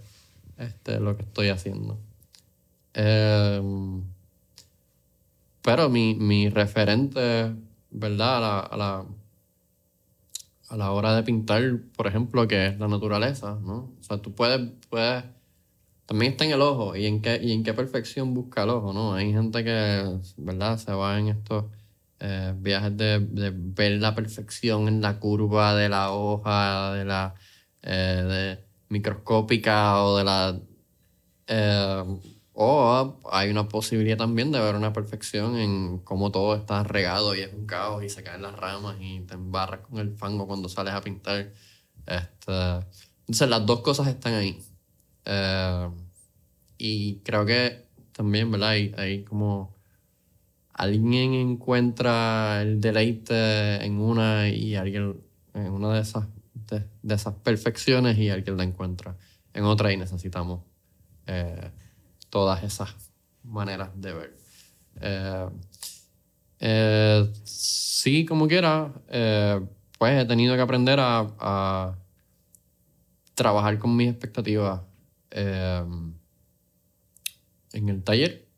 Speaker 1: este, lo que estoy haciendo. Pero mi, mi referente, ¿verdad? A la, a, la, a la hora de pintar, por ejemplo, que es la naturaleza, ¿no? O sea, tú puedes, puedes también está en el ojo y en qué, y en qué perfección busca el ojo, ¿no? Hay gente que, ¿verdad? Se va en estos eh, viajes de, de ver la perfección en la curva de la hoja, de la eh, de microscópica o de la... eh, o hay una posibilidad también de ver una perfección en cómo todo está regado y es un caos y se caen las ramas y te embarras con el fango cuando sales a pintar. Este, entonces las dos cosas están ahí. Eh, y creo que también, ¿verdad? Hay, hay como alguien encuentra el deleite en una y alguien en una de esas, de, de esas perfecciones y alguien la encuentra en otra y necesitamos eh, todas esas maneras de ver. Eh, eh, sí, como quiera, eh, pues he tenido que aprender a, a trabajar con mis expectativas eh, en el taller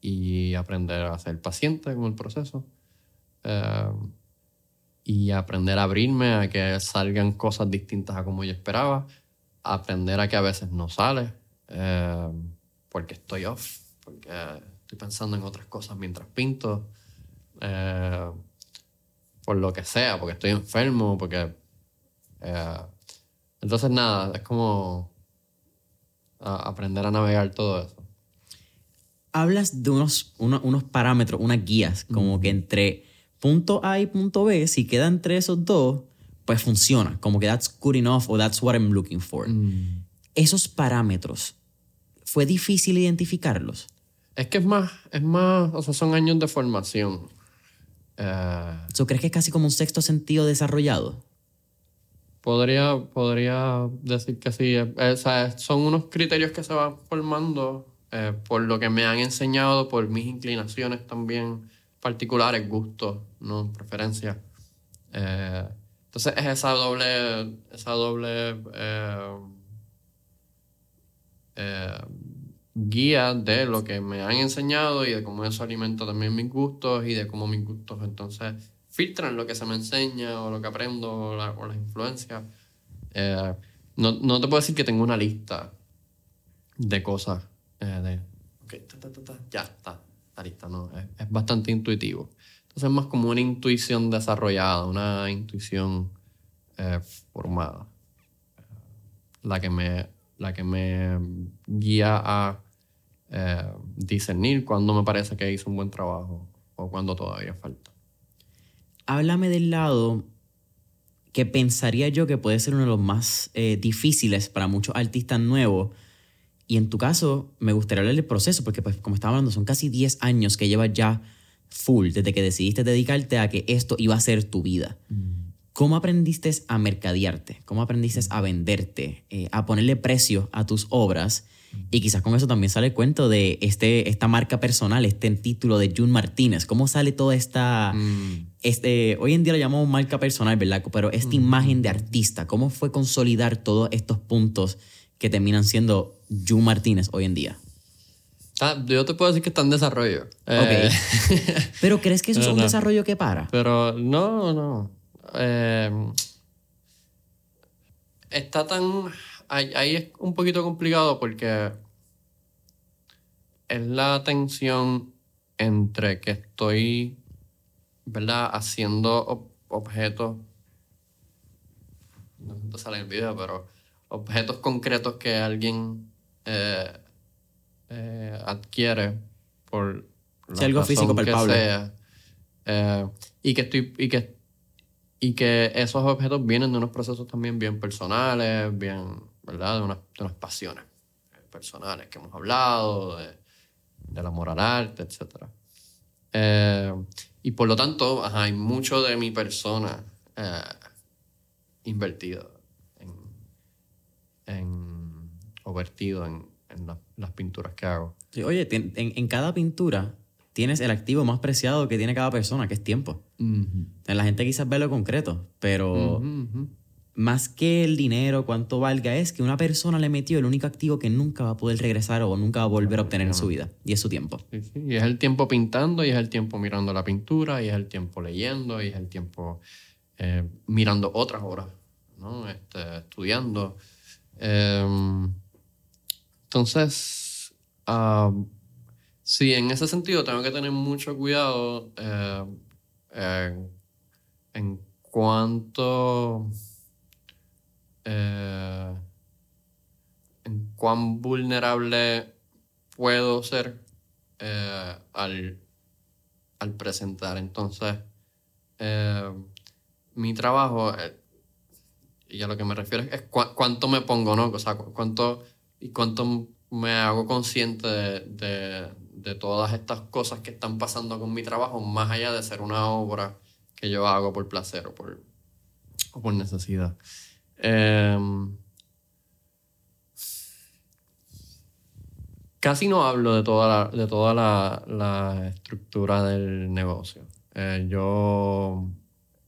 Speaker 1: y aprender a ser paciente con el proceso y aprender a abrirme a que salgan cosas distintas a como yo esperaba, aprender a que a veces no sale eh, porque estoy off, porque estoy pensando en otras cosas mientras pinto, eh, por lo que sea, porque estoy enfermo, porque... eh, entonces nada, es como a- aprender a navegar todo eso.
Speaker 2: Hablas de unos, uno- unos parámetros, unas guías, como que entre punto A y punto B, si queda entre esos dos, pues funciona. Como que that's good enough o that's what I'm looking for. Esos parámetros, ¿fue difícil identificarlos?
Speaker 1: Es que es más, es más, o sea, son años de formación. Eh,
Speaker 2: ¿So, ¿Crees que es casi como un sexto sentido desarrollado?
Speaker 1: podría, podría decir que sí. Eh, o sea, son unos criterios que se van formando eh, por lo que me han enseñado, por mis inclinaciones también particulares, gustos, ¿no? Preferencias. Eh, entonces es esa doble, esa doble eh, eh, guía de lo que me han enseñado y de cómo eso alimenta también mis gustos y de cómo mis gustos entonces filtran lo que se me enseña o lo que aprendo o, la- o las influencias. Eh, no, no te puedo decir que tengo una lista de cosas eh, de, ok, ta, ta, ta, ya está, está lista, no, es, es bastante intuitivo. Entonces es más como una intuición desarrollada, una intuición eh, formada la que me, la que me guía a eh, discernir cuando me parece que hice un buen trabajo o cuando todavía falta.
Speaker 2: Háblame del lado que pensaría yo que puede ser uno de los más eh, difíciles para muchos artistas nuevos. Y en tu caso, me gustaría hablar del proceso, porque pues, como estaba hablando, son casi 10 años que llevas ya full, desde que decidiste dedicarte a que esto iba a ser tu vida. ¿Cómo aprendiste a mercadearte? ¿Cómo aprendiste a venderte? eh, a ponerle precio a tus obras? Y quizás con eso también sale el cuento de este, esta marca personal, este título de June Martínez. ¿Cómo sale toda esta... Este, hoy en día lo llamamos marca personal, ¿verdad? Pero esta imagen de artista, ¿cómo fue consolidar todos estos puntos que terminan siendo June Martínez hoy en día?
Speaker 1: Ah, yo te puedo decir que está en desarrollo. Eh,
Speaker 2: Pero ¿crees que eso es un
Speaker 1: no.
Speaker 2: desarrollo que para?
Speaker 1: Pero no, no. Eh, está tan. Ahí, ahí es un poquito complicado porque es la tensión entre que estoy, ¿verdad? Haciendo objetos, no sé si sale el video, pero objetos concretos que alguien eh, eh, adquiere por
Speaker 2: la algo físico
Speaker 1: que sea, eh, y que estoy y que y que esos objetos vienen de unos procesos también bien personales, bien, ¿verdad? De unas, de unas pasiones personales que hemos hablado, de, del amor al arte, etc. y por lo tanto, hay mucho de mi persona invertido en, o vertido en, las pinturas que hago.
Speaker 2: oye, en, cada pintura tienes el activo más preciado que tiene cada persona, que es tiempo. La gente quizás ve lo concreto, pero más que el dinero, cuánto valga, es que una persona le metió el único activo que nunca va a poder regresar o nunca va a volver a obtener en su vida, y es su tiempo.
Speaker 1: Y es el tiempo pintando, y es el tiempo mirando la pintura, y es el tiempo leyendo, y es el tiempo eh, mirando otras obras, ¿no? Este, estudiando. Em, entonces, sí, en ese sentido tengo que tener mucho cuidado eh, en cuanto eh, en cuán vulnerable puedo ser eh, al, al, presentar. Entonces, mi trabajo y a lo que me refiero es cuánto me pongo, ¿no? O sea, cuánto, y cuánto me hago consciente de, todas estas cosas que están pasando con mi trabajo, más allá de ser una obra que yo hago por placer o por, necesidad. Em, casi no hablo de toda la, de toda la, estructura del negocio. Eh, yo,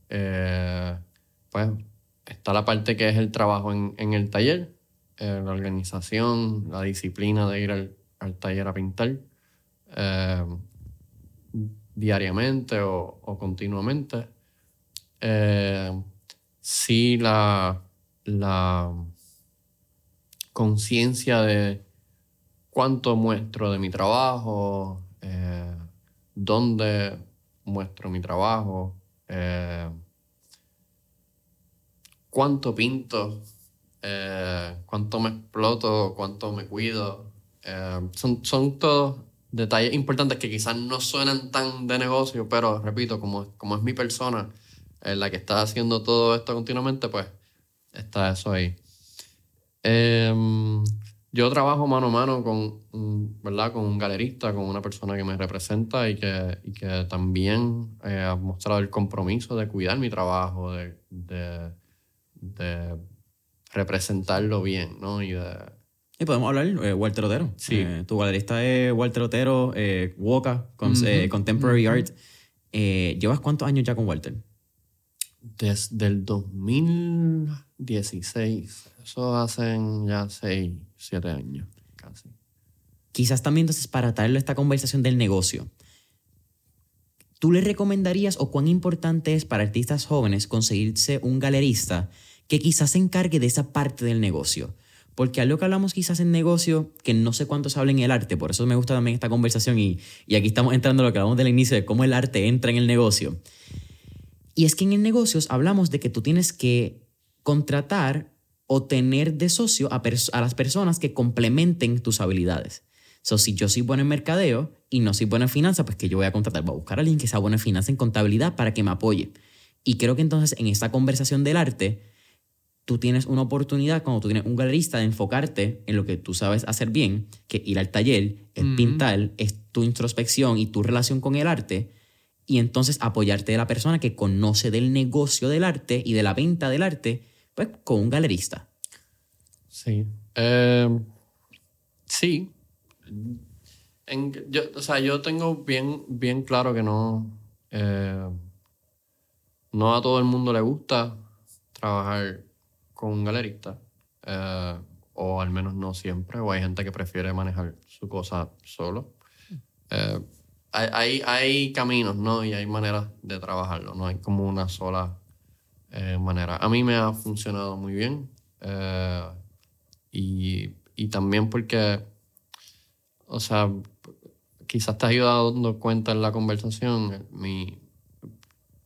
Speaker 1: eh, pues, está la parte que es el trabajo en, en el taller, eh, la organización, la disciplina de ir al, al taller a pintar eh, diariamente o, continuamente. Eh, sí, la, la conciencia de cuánto muestro de mi trabajo, dónde muestro mi trabajo cuánto pinto, eh, cuánto me exploto, cuánto me cuido. Eh, son, son todos detalles importantes que quizás no suenan tan de negocio, pero repito, como, como es mi persona eh, la que está haciendo todo esto continuamente, pues está eso ahí. Em, yo trabajo mano a mano con, ¿verdad? con un galerista, con una persona que me representa y que, y que también ha mostrado el compromiso de cuidar mi trabajo, de, de de representarlo bien, ¿no? Y de...
Speaker 2: Y podemos hablar, eh, Walter Otero. Sí. Eh, tu galerista es Walter Otero, eh, Woka, con, Contemporary Art. ¿Llevas cuántos años ya con Walter?
Speaker 1: Desde el 2016. Eso hacen ya 6, 7 años, casi.
Speaker 2: Quizás también entonces para traerle esta conversación del negocio. ¿Tú le recomendarías o cuán importante es para artistas jóvenes conseguirse un galerista que quizás se encargue de esa parte del negocio. Porque algo que hablamos quizás en negocio, que no sé cuántos hablen en el arte, por eso me gusta también esta conversación y, y aquí estamos entrando a lo que hablamos del inicio de cómo el arte entra en el negocio. Y es que en el negocio hablamos de que tú tienes que contratar o tener de socio a, a las personas que complementen tus habilidades. So, si yo soy bueno en mercadeo y no soy bueno en finanzas, pues que yo voy a contratar, voy a buscar a alguien que sea bueno en finanzas, en contabilidad, para que me apoye. Y creo que entonces en esta conversación del arte, tú tienes una oportunidad cuando tú tienes un galerista de enfocarte en lo que tú sabes hacer bien, que ir al taller, es pintar, es tu introspección y tu relación con el arte, y entonces apoyarte de la persona que conoce del negocio del arte y de la venta del arte, pues con un galerista.
Speaker 1: Sí. Eh, sí. yo, o sea, yo tengo bien, bien claro que no, eh, no a todo el mundo le gusta trabajar con un galerista, eh, o al menos no siempre, o hay gente que prefiere manejar su cosa solo. Eh, hay, hay, caminos, ¿no? Y hay maneras de trabajarlo, no hay como una sola eh, manera. A mí me ha funcionado muy bien y, y también porque, o sea, quizás te has ido dando cuenta en la conversación, mi,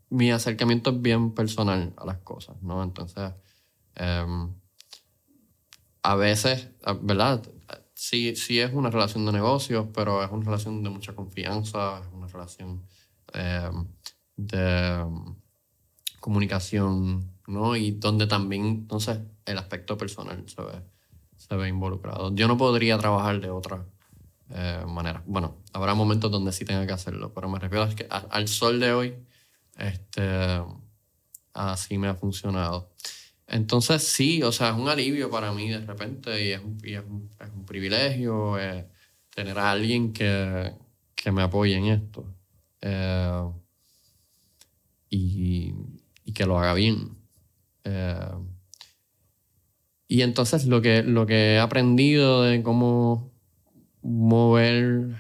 Speaker 1: mi acercamiento es bien personal a las cosas, ¿no? Entonces, em, a veces, ¿verdad? Sí, sí es una relación de negocios, pero es una relación de mucha confianza, es una relación em, de comunicación, ¿no? Y donde también, entonces, el aspecto personal se ve, se ve involucrado. Yo no podría trabajar de otra eh, manera. Bueno, habrá momentos donde sí tenga que hacerlo, pero me refiero a que al sol de hoy, este, así me ha funcionado. Entonces sí, o sea, es un alivio para mí de repente y es un, es un, privilegio eh, tener a alguien que, que, me apoye en esto eh, y, y, que lo haga bien. Eh, y entonces lo que, lo que he aprendido de cómo mover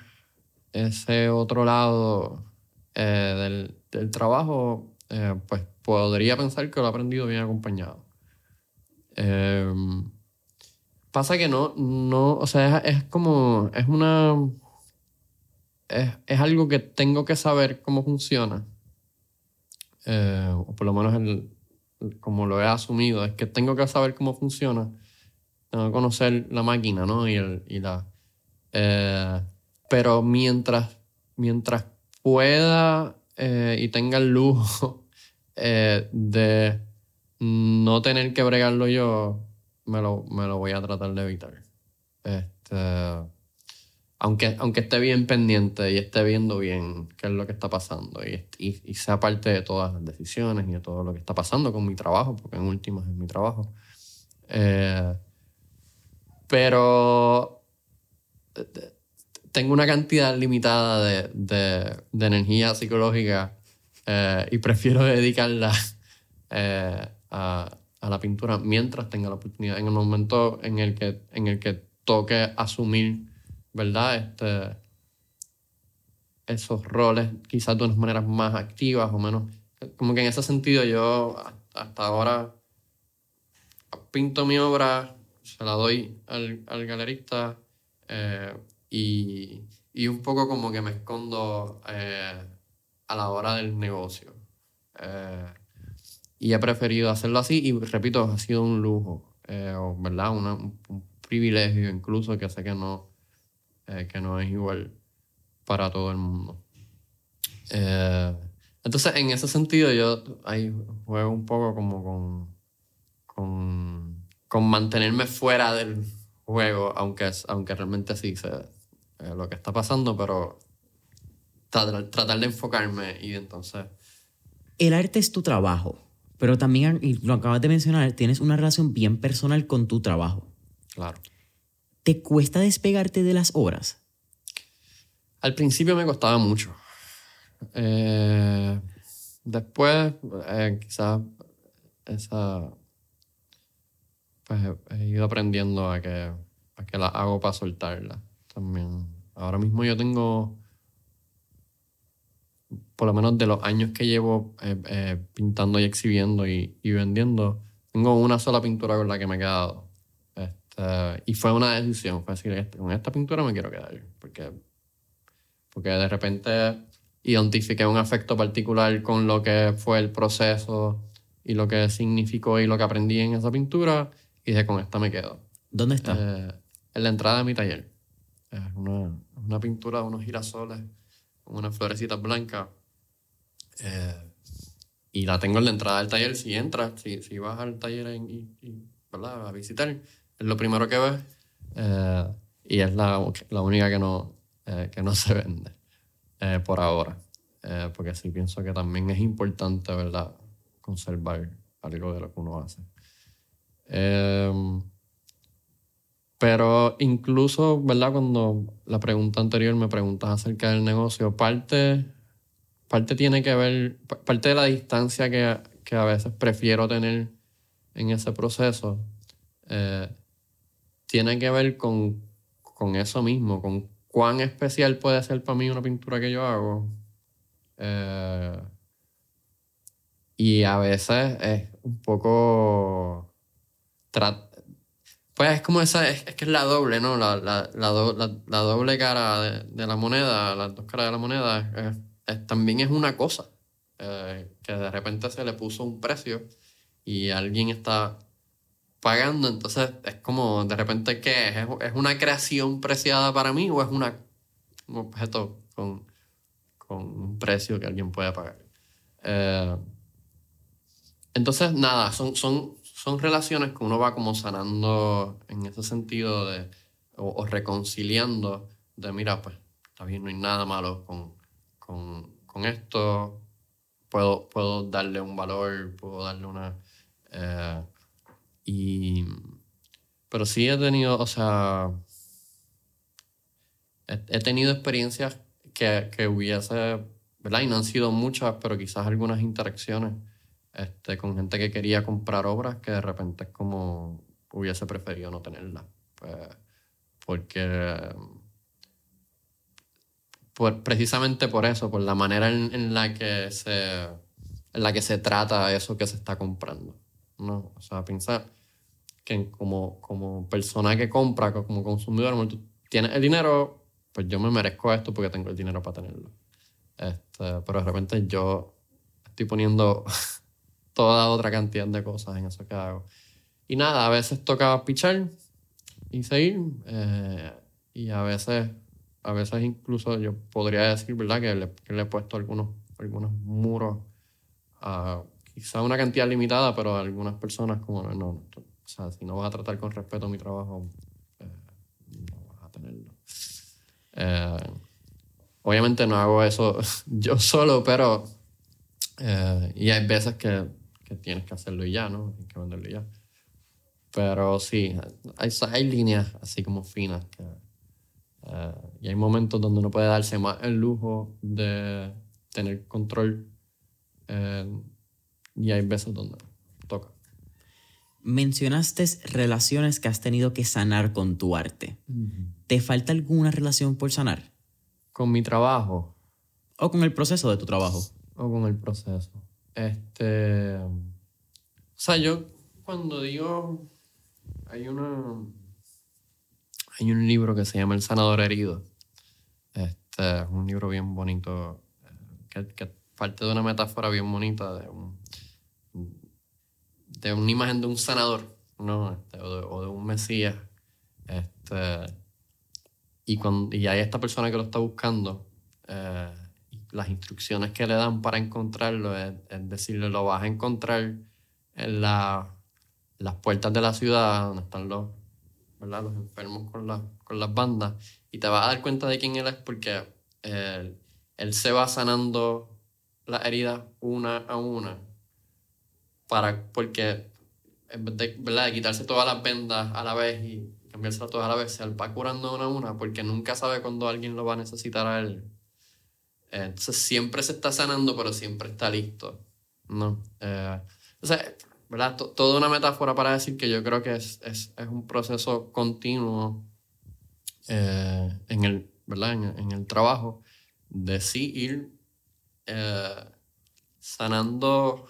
Speaker 1: ese otro lado del, del, trabajo, pues podría pensar que lo he aprendido bien acompañado. Em, pasa que no, no, o sea, es, como, es una, es, es, algo que tengo que saber cómo funciona. Eh, o por lo menos el, como lo he asumido, es que tengo que saber cómo funciona. Tengo que conocer la máquina, ¿no? Y, el, y la... Eh, pero mientras, mientras pueda eh, y tenga el lujo de no tener que bregarlo yo, me lo, me lo voy a tratar de evitar. Este, aunque, aunque esté bien pendiente y esté viendo bien qué es lo que está pasando y, y, sea parte de todas las decisiones y de todo lo que está pasando con mi trabajo, porque en últimas es mi trabajo. Eh, pero eh, tengo una cantidad limitada de, de, energía psicológica eh, y prefiero dedicarla a, la pintura mientras tenga la oportunidad. En el momento en el que, en el que toque asumir, ¿verdad? Este, esos roles quizás de unas maneras más activas o menos. Como que en ese sentido yo hasta ahora pinto mi obra, se la doy al, al galerista eh, y, y, un poco como que me escondo eh, a la hora del negocio. Eh, y he preferido hacerlo así y repito, ha sido un lujo, eh, ¿verdad? un, privilegio incluso que sé que no, eh, que no es igual para todo el mundo. Eh, entonces, en ese sentido, yo ahí juego un poco como con, con, con mantenerme fuera del juego, aunque, aunque realmente sí sé lo que está pasando, pero tratar de enfocarme y entonces...
Speaker 2: El arte es tu trabajo pero también, y lo acabas de mencionar, tienes una relación bien personal con tu trabajo.
Speaker 1: Claro.
Speaker 2: ¿Te cuesta despegarte de las obras?
Speaker 1: Al principio me costaba mucho. Eh, después, eh, quizás esa. Pues he ido aprendiendo a que, a que la hago para soltarla también. Ahora mismo yo tengo por lo menos de los años que llevo eh, eh, pintando y exhibiendo y, vendiendo, tengo una sola pintura con la que me he quedado. Este, y fue una decisión, fue decir, este, con esta pintura me quiero quedar, porque, porque de repente identifiqué un afecto particular con lo que fue el proceso y lo que significó y lo que aprendí en esa pintura, y dije, con esta me quedo.
Speaker 2: ¿Dónde está?
Speaker 1: Eh, en la entrada de mi taller. Es una, una pintura de unos girasoles con unas florecitas blancas eh, y la tengo en la entrada del taller. Si entras, si, si vas al taller y, a visitar, es lo primero que ves. Eh, y es la, la única que no, eh, que no se vende por ahora. porque sí pienso que también es importante, ¿verdad? Conservar algo de lo que uno hace. pero incluso, ¿verdad? Cuando la pregunta anterior me preguntas acerca del negocio, parte parte tiene que ver, parte de la distancia que, que a veces prefiero tener en ese proceso, eh, tiene que ver con, con, eso mismo, con cuán especial puede ser para mí una pintura que yo hago. Eh, y a veces es un poco... Pues es como esa, es, que es la doble, ¿no? La, la, la, la doble cara de, la moneda, las dos caras de la moneda, también es una cosa. Eh, que de repente se le puso un precio y alguien está pagando, entonces es como de repente, ¿qué es? ¿Es una creación preciada para mí o es un objeto con, con un precio que alguien puede pagar? Eh, entonces, nada, son, son, son relaciones que uno va como sanando en ese sentido de, o, reconciliando de, mira, pues está bien, no hay nada malo con, con, con esto, puedo, puedo darle un valor, puedo darle una... Eh, y, pero sí he tenido, o sea, he, he tenido experiencias que, que hubiese, ¿verdad? Y no han sido muchas, pero quizás algunas interacciones este, con gente que quería comprar obras que de repente es como hubiese preferido no tenerlas. Pues, porque precisamente por eso, por la manera en, la que se en la que se trata eso que se está comprando. ¿no? O sea, pensar que como, como persona que compra, como consumidor, tú tienes el dinero, pues yo me merezco esto porque tengo el dinero para tenerlo. Este, pero de repente yo estoy poniendo toda otra cantidad de cosas en eso que hago. Y nada, a veces toca pichar y seguir. Eh, y a veces, a veces incluso yo podría decir, ¿verdad? Que le, que le he puesto algunos, algunos muros a quizá una cantidad limitada, pero a algunas personas como, no, no, o sea, si no vas a tratar con respeto mi trabajo, eh, no vas a tenerlo. Eh, obviamente no hago eso yo solo, pero... y hay veces que que tienes que hacerlo y ya, ¿no? Tienes que venderlo y ya. Pero sí, hay, hay líneas así como finas. Que, eh, y hay momentos donde uno puede darse más el lujo de tener control. Eh, y hay veces donde toca.
Speaker 2: Mencionaste relaciones que has tenido que sanar con tu arte. ¿Te falta alguna relación por sanar?
Speaker 1: Con mi trabajo.
Speaker 2: ¿O con el proceso de tu trabajo?
Speaker 1: O con el proceso. Este. O sea, yo cuando digo. Hay una. Hay un libro que se llama El sanador herido. Este es un libro bien bonito. Que, que parte de una metáfora bien bonita de un. de una imagen de un sanador, ¿no? Este, o, de, un mesías. Este. Y, cuando, y hay esta persona que lo está buscando. Eh, las instrucciones que le dan para encontrarlo es, decirle, lo vas a encontrar en la, las puertas de la ciudad donde están los, los enfermos con, la, con las bandas y te vas a dar cuenta de quién él es porque él, él se va sanando las heridas una a una para, porque en vez de, ¿verdad? de quitarse todas las vendas a la vez y cambiárselas todas a la vez, se va curando una a una porque nunca sabe cuándo alguien lo va a necesitar a él entonces siempre se está sanando, pero siempre está listo. ¿no? Eh, ¿verdad? toda una metáfora para decir que yo creo que es, es, es un proceso continuo eh, en, el, ¿verdad? En, el trabajo de sí ir eh, sanando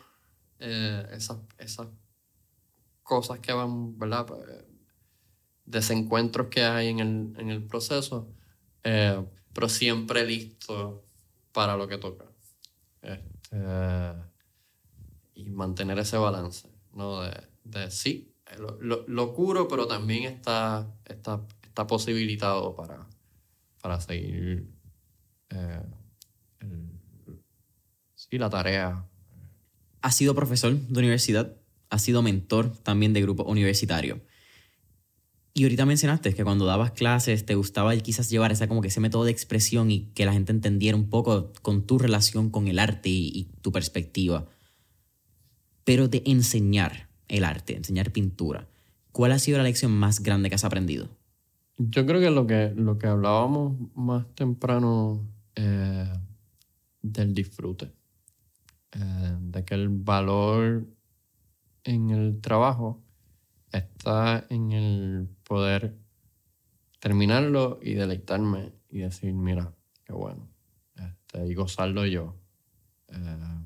Speaker 1: esas, esas cosas que van, ¿verdad? Desencuentros que hay en el, en el proceso, pero siempre listo para lo que toca. Este, y mantener ese balance, ¿no? De, de sí, lo, lo, curo, pero también está, está, está posibilitado para, para seguir eh, sí, la tarea.
Speaker 2: ¿Has sido profesor de universidad? ¿Has sido mentor también de grupo universitario? Y ahorita mencionaste que cuando dabas clases te gustaba quizás llevar esa, como que ese método de expresión y que la gente entendiera un poco con tu relación con el arte y, tu perspectiva. Pero de enseñar el arte, enseñar pintura, ¿cuál ha sido la lección más grande que has aprendido?
Speaker 1: Yo creo que lo que, lo que hablábamos más temprano eh, del disfrute, eh, de que el valor en el trabajo está en el poder terminarlo y deleitarme y decir, mira, qué bueno, este, y gozarlo yo. Eh,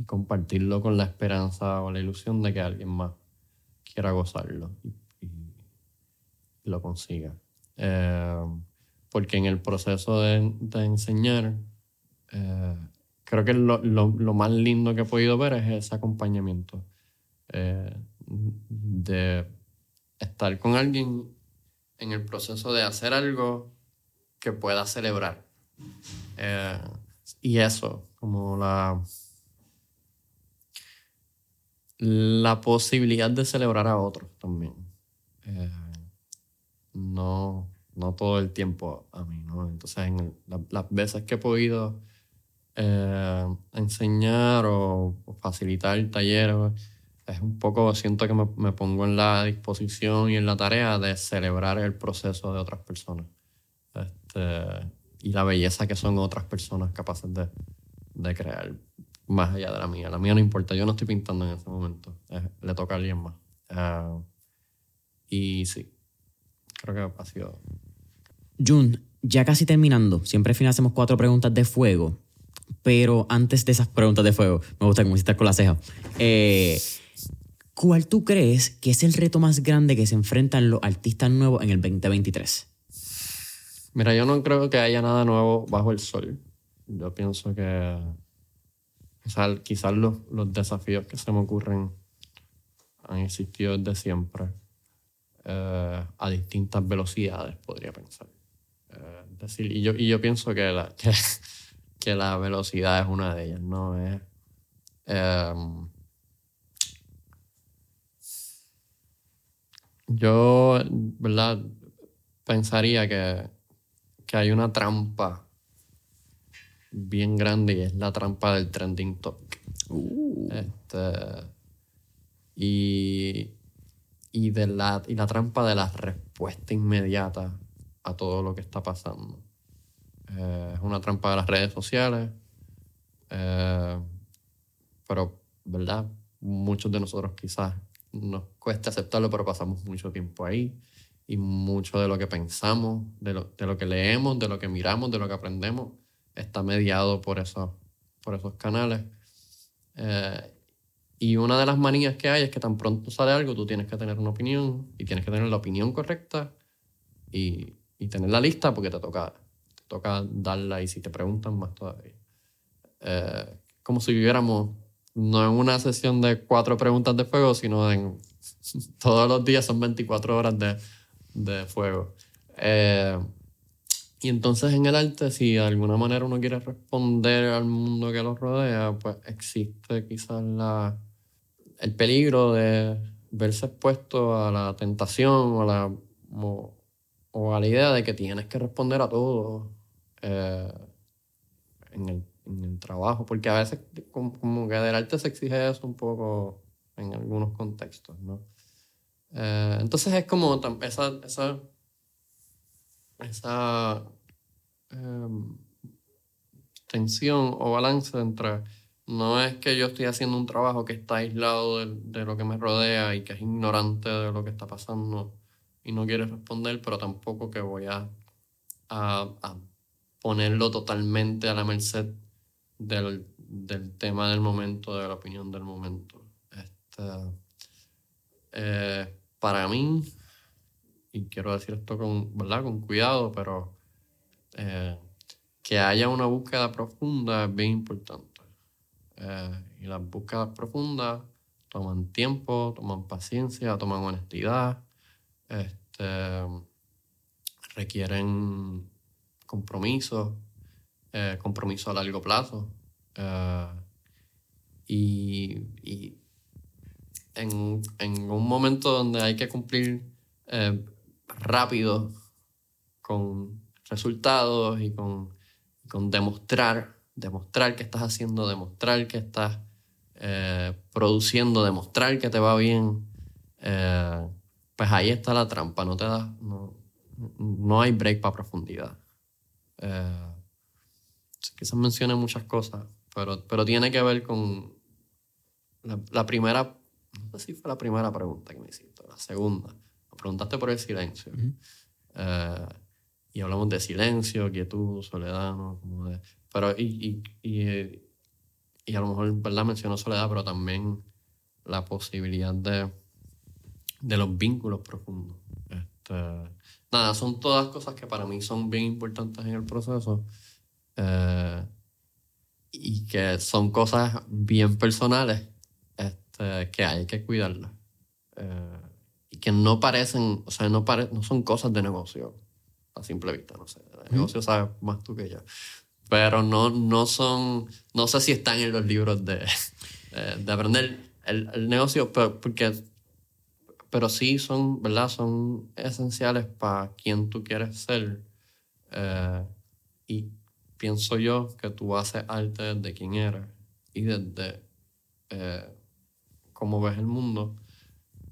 Speaker 1: y, compartirlo con la esperanza o la ilusión de que alguien más quiera gozarlo y, lo consiga. Eh, porque en el proceso de, de enseñar, eh, creo que lo, lo, lo, más lindo que he podido ver es ese acompañamiento. Eh, de estar con alguien en el proceso de hacer algo que pueda celebrar. y eso, como la la posibilidad de celebrar a otros también. Eh, no, no todo el tiempo a mí, ¿no? Entonces, en las veces que he podido eh, enseñar o, facilitar talleres, es un poco, siento que me, me, pongo en la disposición y en la tarea de celebrar el proceso de otras personas. Este, y la belleza que son otras personas capaces de, de crear más allá de la mía. La mía no importa, yo no estoy pintando en ese momento. le toca a alguien más. Ah, y sí, creo que ha sido.
Speaker 2: Jun, ya casi terminando, siempre al final hacemos cuatro preguntas de fuego, pero antes de esas preguntas de fuego, me gusta como con la ceja. Eh, ¿Cuál tú crees que es el reto más grande que se enfrentan los artistas nuevos en el 2023?
Speaker 1: Mira, yo no creo que haya nada nuevo bajo el sol. Yo pienso que quizás los, los, desafíos que se me ocurren han existido desde siempre, eh, a distintas velocidades, podría pensar. Eh, decir, y, yo, y yo pienso que la, que, la velocidad es una de ellas, ¿no? Es, em, yo, ¿verdad? Pensaría que, que hay una trampa bien grande y es la trampa del trending topic. Uh. Este, y, y, de la, y la trampa de la respuesta inmediata a todo lo que está pasando. Eh, es una trampa de las redes sociales, eh, pero, ¿verdad? Muchos de nosotros quizás nos cuesta aceptarlo, pero pasamos mucho tiempo ahí y mucho de lo que pensamos, de lo, de lo que leemos, de lo que miramos, de lo que aprendemos, está mediado por, eso, por esos canales. Eh, y una de las manías que hay es que tan pronto sale algo, tú tienes que tener una opinión y tienes que tener la opinión correcta y, y tenerla lista porque te toca, te toca darla y si te preguntan más todavía. Eh, como si viviéramos no en una sesión de cuatro preguntas de fuego, sino en todos los días son 24 horas de, de fuego. Eh, y entonces en el arte, si de alguna manera uno quiere responder al mundo que lo rodea, pues existe quizás la, el peligro de verse expuesto a la tentación o la, o, a la idea de que tienes que responder a todo eh, en, el, en, el, trabajo, porque a veces como, que del arte se exige eso un poco en algunos contextos, ¿no? Eh, entonces es como esa, esa esa em, tensión o balance entre no es que yo estoy haciendo un trabajo que está aislado de, lo que me rodea y que es ignorante de lo que está pasando y no quiere responder, pero tampoco que voy a, a, ponerlo totalmente a la merced del, del, tema del momento, de la opinión del momento. Este, eh, para mí, y quiero decir esto con, ¿verdad? con cuidado, pero eh, que haya una búsqueda profunda es bien importante. Eh, y las búsquedas profundas toman tiempo, toman paciencia, toman honestidad, este, requieren compromiso, eh, compromiso a largo plazo. y, y en, en, un momento donde hay que cumplir rápido con resultados y con, con demostrar, demostrar que estás haciendo, demostrar que estás eh, produciendo, demostrar que te va bien, eh, pues ahí está la trampa, no te da, no, no hay break para profundidad. Eh, quizás mencione muchas cosas, pero, pero tiene que ver con la, la primera, no sé si fue la primera pregunta que me hiciste, la segunda preguntaste por el silencio. Eh, y hablamos de silencio, quietud, soledad, ¿no? Como de, pero, y, y, y, a lo mejor, ¿verdad? Mencionó soledad, pero también la posibilidad de, de los vínculos profundos. Este, nada, son todas cosas que para mí son bien importantes en el proceso eh, y que son cosas bien personales este, que hay que cuidarlas. Eh, y que no parecen, o sea, no, pare, no son cosas de negocio a simple vista, no sé. De negocio sabes más tú que yo. Pero no, no son, no sé si están en los libros de, de aprender el, el negocio, pero, porque pero sí son, ¿verdad? Son esenciales para quien tú quieres ser. Eh, y pienso yo que tú haces arte desde quién eres y desde eh, cómo ves el mundo.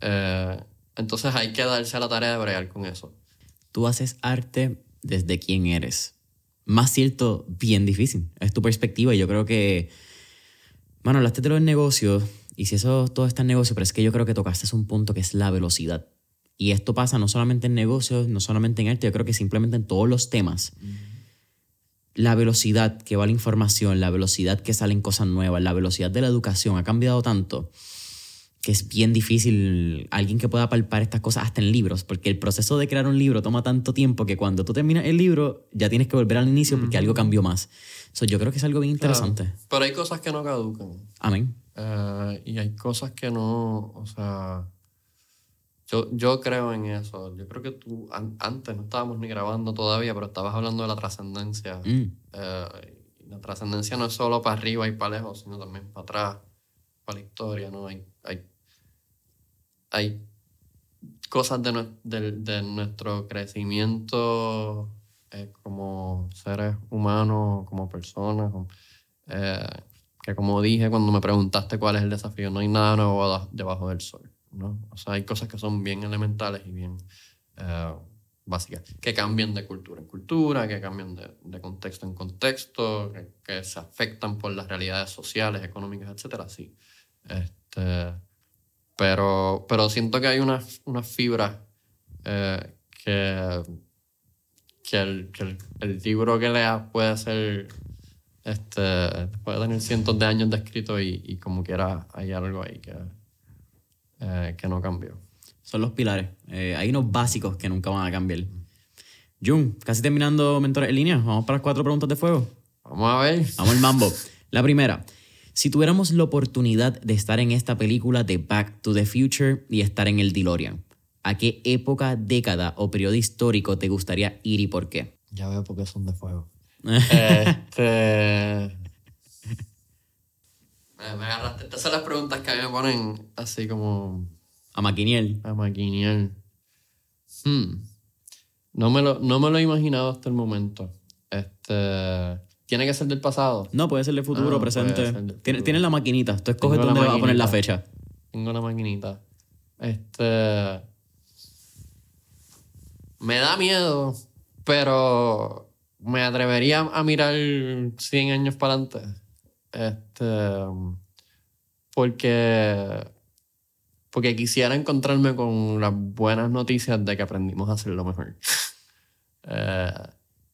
Speaker 1: Eh, entonces hay que darse a la tarea de bregar con eso.
Speaker 2: Tú haces arte desde quién eres. Más cierto, bien difícil. Es tu perspectiva y yo creo que, bueno, hablaste de los negocios y si eso todo está en negocio, pero es que yo creo que tocaste un punto que es la velocidad. Y esto pasa no solamente en negocios, no solamente en arte, yo creo que simplemente en todos los temas. La velocidad que va la información, la velocidad que salen cosas nuevas, la velocidad de la educación ha cambiado tanto que es bien difícil alguien que pueda palpar estas cosas hasta en libros, porque el proceso de crear un libro toma tanto tiempo que cuando tú terminas el libro ya tienes que volver al inicio porque algo cambió más. So, yo creo que es algo bien interesante.
Speaker 1: Pero hay cosas que no caducan.
Speaker 2: Amén.
Speaker 1: Eh, y hay cosas que no, o sea, yo, yo creo en eso. Yo creo que tú, antes no estábamos ni grabando todavía, pero estabas hablando de la trascendencia.
Speaker 2: Mm.
Speaker 1: Eh, la trascendencia no es solo para arriba y para lejos, sino también para atrás, para la historia, ¿no? Hay, hay, cosas de, de, de nuestro crecimiento eh, como seres humanos, como personas, eh, que como dije cuando me preguntaste cuál es el desafío, no hay nada nuevo debajo del sol. ¿no? O sea, hay cosas que son bien elementales y bien eh, básicas, que cambian de cultura en cultura, que cambian de, de contexto en contexto, que, que, se afectan por las realidades sociales, económicas, etcétera, sí. Este, pero, pero siento que hay unas una fibras eh, que, que, el, que el, el libro que leas puede ser este, puede tener cientos de años de escrito y, y como quiera hay algo ahí que, eh, que no cambió.
Speaker 2: Son los pilares. Eh, hay unos básicos que nunca van a cambiar. Jun, casi terminando Mentores en línea. Vamos para las cuatro preguntas de fuego.
Speaker 1: Vamos a ver.
Speaker 2: Vamos al mambo. La primera. Si tuviéramos la oportunidad de estar en esta película de Back to the Future y estar en el DeLorean, ¿a qué época, década o periodo histórico te gustaría ir y por qué?
Speaker 1: Ya veo por qué son de fuego. este. Me, me agarraste. Estas son las preguntas que a mí me ponen así como.
Speaker 2: A maquiniel.
Speaker 1: A maquiniel. Hmm. No, me lo, no me lo he imaginado hasta el momento. Este. ¿Tiene que ser del pasado?
Speaker 2: No, puede ser del futuro,
Speaker 1: Ah,
Speaker 2: presente.
Speaker 1: del
Speaker 2: Tienes,
Speaker 1: futuro.
Speaker 2: tienes la maquinita. Tú escoges dónde vas a poner la fecha.
Speaker 1: Tengo una maquinita. Este. Me da miedo, pero me atrevería a mirar 100 años para adelante. Este. Porque. Porque quisiera encontrarme con las buenas noticias de que aprendimos a hacerlo mejor. Eh,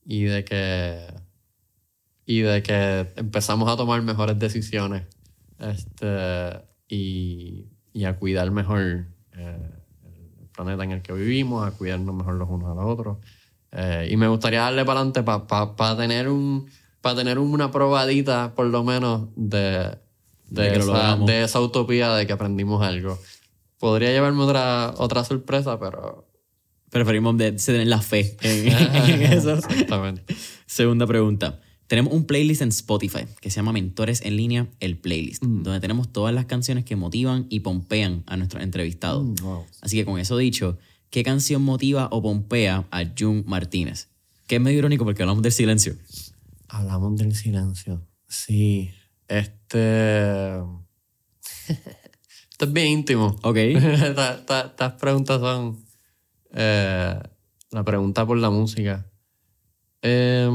Speaker 1: y de que. Y de que empezamos a tomar mejores decisiones. Este. Y, y a cuidar mejor eh, el planeta en el que vivimos, a cuidarnos mejor los unos a los otros. Eh, y me gustaría darle para adelante para tener, un, pa tener una probadita, por lo menos, de, de,
Speaker 2: De
Speaker 1: esa, de esa utopía de que aprendimos algo. Podría llevarme otra, otra sorpresa, pero.
Speaker 2: Preferimos de tener la fe en, en eso.
Speaker 1: Exactamente.
Speaker 2: Segunda pregunta. Tenemos un playlist en Spotify que se llama Mentores en línea, el playlist, donde tenemos todas las canciones que motivan y pompean a nuestros entrevistados.
Speaker 1: Mm, wow.
Speaker 2: Así que con eso dicho, ¿qué canción motiva o pompea a Jun Martínez? Que es medio irónico porque hablamos del silencio.
Speaker 1: Hablamos del silencio. Sí. Este. Esto es bien íntimo.
Speaker 2: Ok.
Speaker 1: Esta- esta- Estas preguntas son. eh, la pregunta por la música. Eh,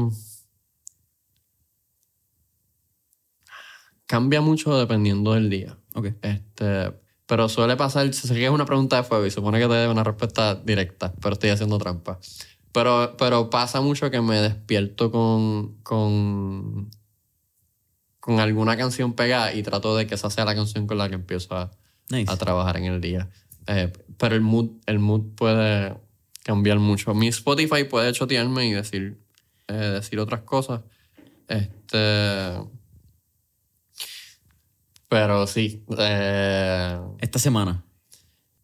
Speaker 1: cambia mucho dependiendo del día.
Speaker 2: ok.
Speaker 1: Este, pero suele pasar, sé que es una pregunta de fuego y supone que te dé una respuesta directa, pero estoy haciendo trampa. Pero, pero pasa mucho que me despierto con, con, con alguna canción pegada y trato de que esa sea la canción con la que empiezo a,
Speaker 2: Nice.
Speaker 1: a trabajar en el día. Eh, pero el mood, el mood puede cambiar mucho. Mi Spotify puede chotearme y decir, eh, decir otras cosas. Este. Pero sí. eh,
Speaker 2: Esta semana.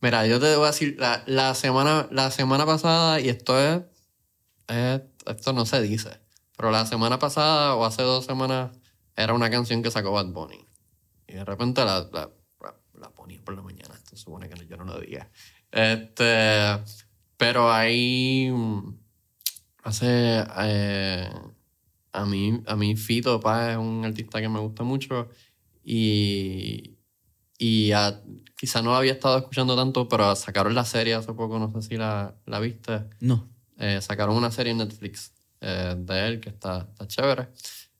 Speaker 1: Mira, yo te voy a decir, la, la semana, la semana pasada, y esto es, es- Esto no se dice. Pero la semana pasada o hace dos semanas era una canción que sacó Bad Bunny. Y de repente la, la, la, ponía por la mañana. Esto supone que yo no lo diga. Este. Pero ahí. Hace. eh, a mí, a mí Fito Paz es un artista que me gusta mucho. Y. Y ah, quizá no la había estado escuchando tanto, pero sacaron la serie hace poco, no sé si la, la viste.
Speaker 2: No.
Speaker 1: Eh, sacaron una serie en Netflix eh, de él que está, está chévere.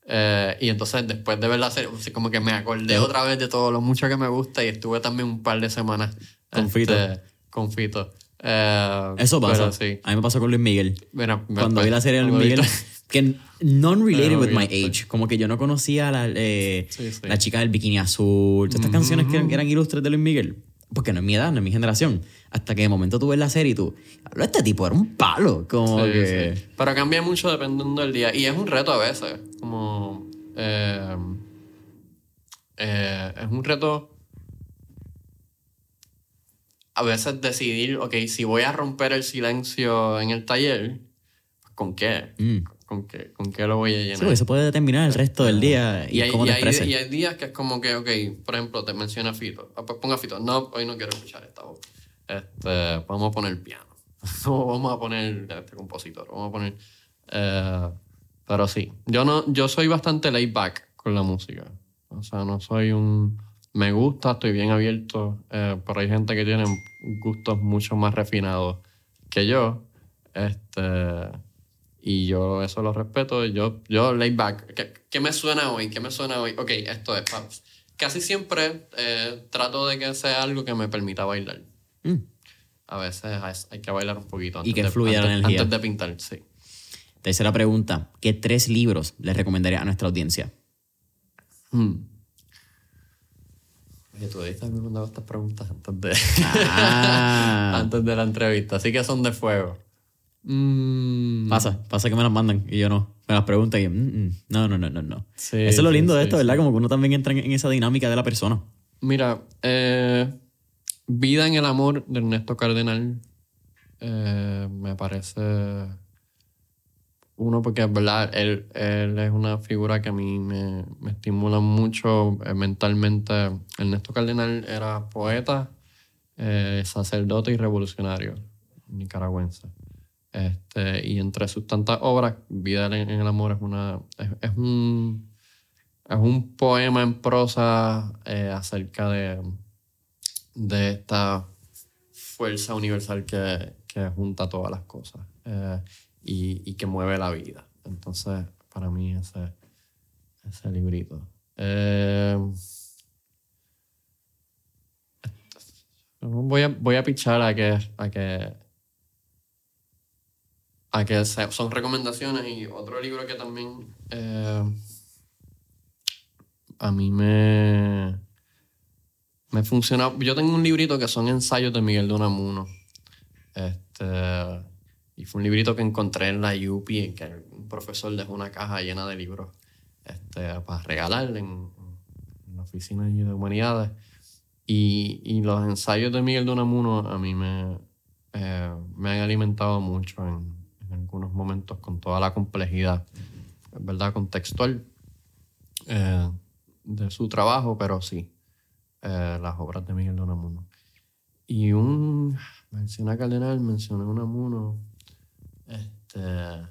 Speaker 1: Eh, y entonces después de ver la serie, así como que me acordé otra vez de todo lo mucho que me gusta y estuve también un par de semanas
Speaker 2: Con Fito.
Speaker 1: Con Fito. Eh,
Speaker 2: Eso pasa.
Speaker 1: sí.
Speaker 2: A mí me pasó con Luis Miguel.
Speaker 1: Mira,
Speaker 2: Cuando
Speaker 1: me-
Speaker 2: vi la serie de Luis Miguel, que non-related with my age. Como que yo no conocía la, eh,
Speaker 1: Sí, sí.
Speaker 2: la chica del bikini azul. Todas estas canciones que eran, que eran ilustres de Luis Miguel. Porque no es mi edad, no es mi generación. Hasta que de momento tú ves la serie y tú, "Hablo, este tipo era un palo. Como
Speaker 1: Sí,
Speaker 2: que...
Speaker 1: Pero cambia mucho dependiendo del día. Y es un reto a veces. Como. eh, eh, es un reto. A veces decidir, ok, si voy a romper el silencio en el taller, ¿con qué?
Speaker 2: Mm.
Speaker 1: ¿Con qué, con qué lo voy a llenar?
Speaker 2: Sí, eso puede determinar el resto del día y,
Speaker 1: Y hay,
Speaker 2: cómo
Speaker 1: y
Speaker 2: te
Speaker 1: hay-
Speaker 2: expreses.
Speaker 1: y hay días que es como que, ok, por ejemplo, te menciona Fito. Ah, pues ponga Fito. No, hoy no quiero escuchar esta voz. Este, vamos a poner piano. vamos a poner este compositor. Vamos a poner. eh, pero sí. Yo no, yo soy bastante laid back con la música. O sea, no soy un. Me gusta, estoy bien abierto. eh, pero hay gente que tiene gustos mucho más refinados que yo. Este. Y yo eso lo respeto. Yo, yo laid back. ¿Qué, qué me suena hoy? ¿Qué me suena hoy? Ok, esto es. pa- Casi siempre eh, trato de que sea algo que me permita bailar.
Speaker 2: Mm.
Speaker 1: A veces hay, que bailar un poquito.
Speaker 2: Y que
Speaker 1: de-
Speaker 2: fluya la
Speaker 1: antes,
Speaker 2: energía.
Speaker 1: Antes de pintar, sí.
Speaker 2: Tercera pregunta. ¿Qué tres libros le recomendaría a nuestra audiencia?
Speaker 1: Hmm. Oye, tú debiste haberme mandado estas preguntas antes de,
Speaker 2: Ah.
Speaker 1: antes de la entrevista. Así que son de fuego. Mm,
Speaker 2: Pasa, pasa que me las mandan y yo no. Me las preguntan y mm, mm, no, no, no, no, no.
Speaker 1: Sí,
Speaker 2: Eso es lo
Speaker 1: sí,
Speaker 2: lindo de esto,
Speaker 1: sí.
Speaker 2: ¿verdad? Como que uno también entra en, esa dinámica de la persona.
Speaker 1: Mira, eh, Vida en el Amor de Ernesto Cardenal eh, me parece uno porque es verdad, él, él es una figura que a mí me, me estimula mucho eh, mentalmente. Ernesto Cardenal era poeta, eh, sacerdote y revolucionario nicaragüense. Este, y entre sus tantas obras, Vida en el Amor es una es un es un poema en prosa eh, acerca de, de esta fuerza universal que, que junta todas las cosas eh, y, y que mueve la vida. Entonces, para mí ese, ese librito. Eh, voy, a, voy a pichar a que, a que, a que se- son recomendaciones y otro libro que también... eh, a mí me, me funciona. Yo tengo un librito que son ensayos de Miguel de Unamuno. Este, y fue un librito que encontré en la UPI, que un profesor dejó una caja llena de libros este, para regalar en, en la oficina de humanidades. Y, y los ensayos de Miguel de Unamuno a mí me, eh, me han alimentado mucho en, en algunos momentos con toda la complejidad, ¿verdad? Contextual eh, de su trabajo, pero sí, eh, las obras de Miguel de Unamuno. Y un, mencioné a Cardenal, mencioné a Unamuno, este...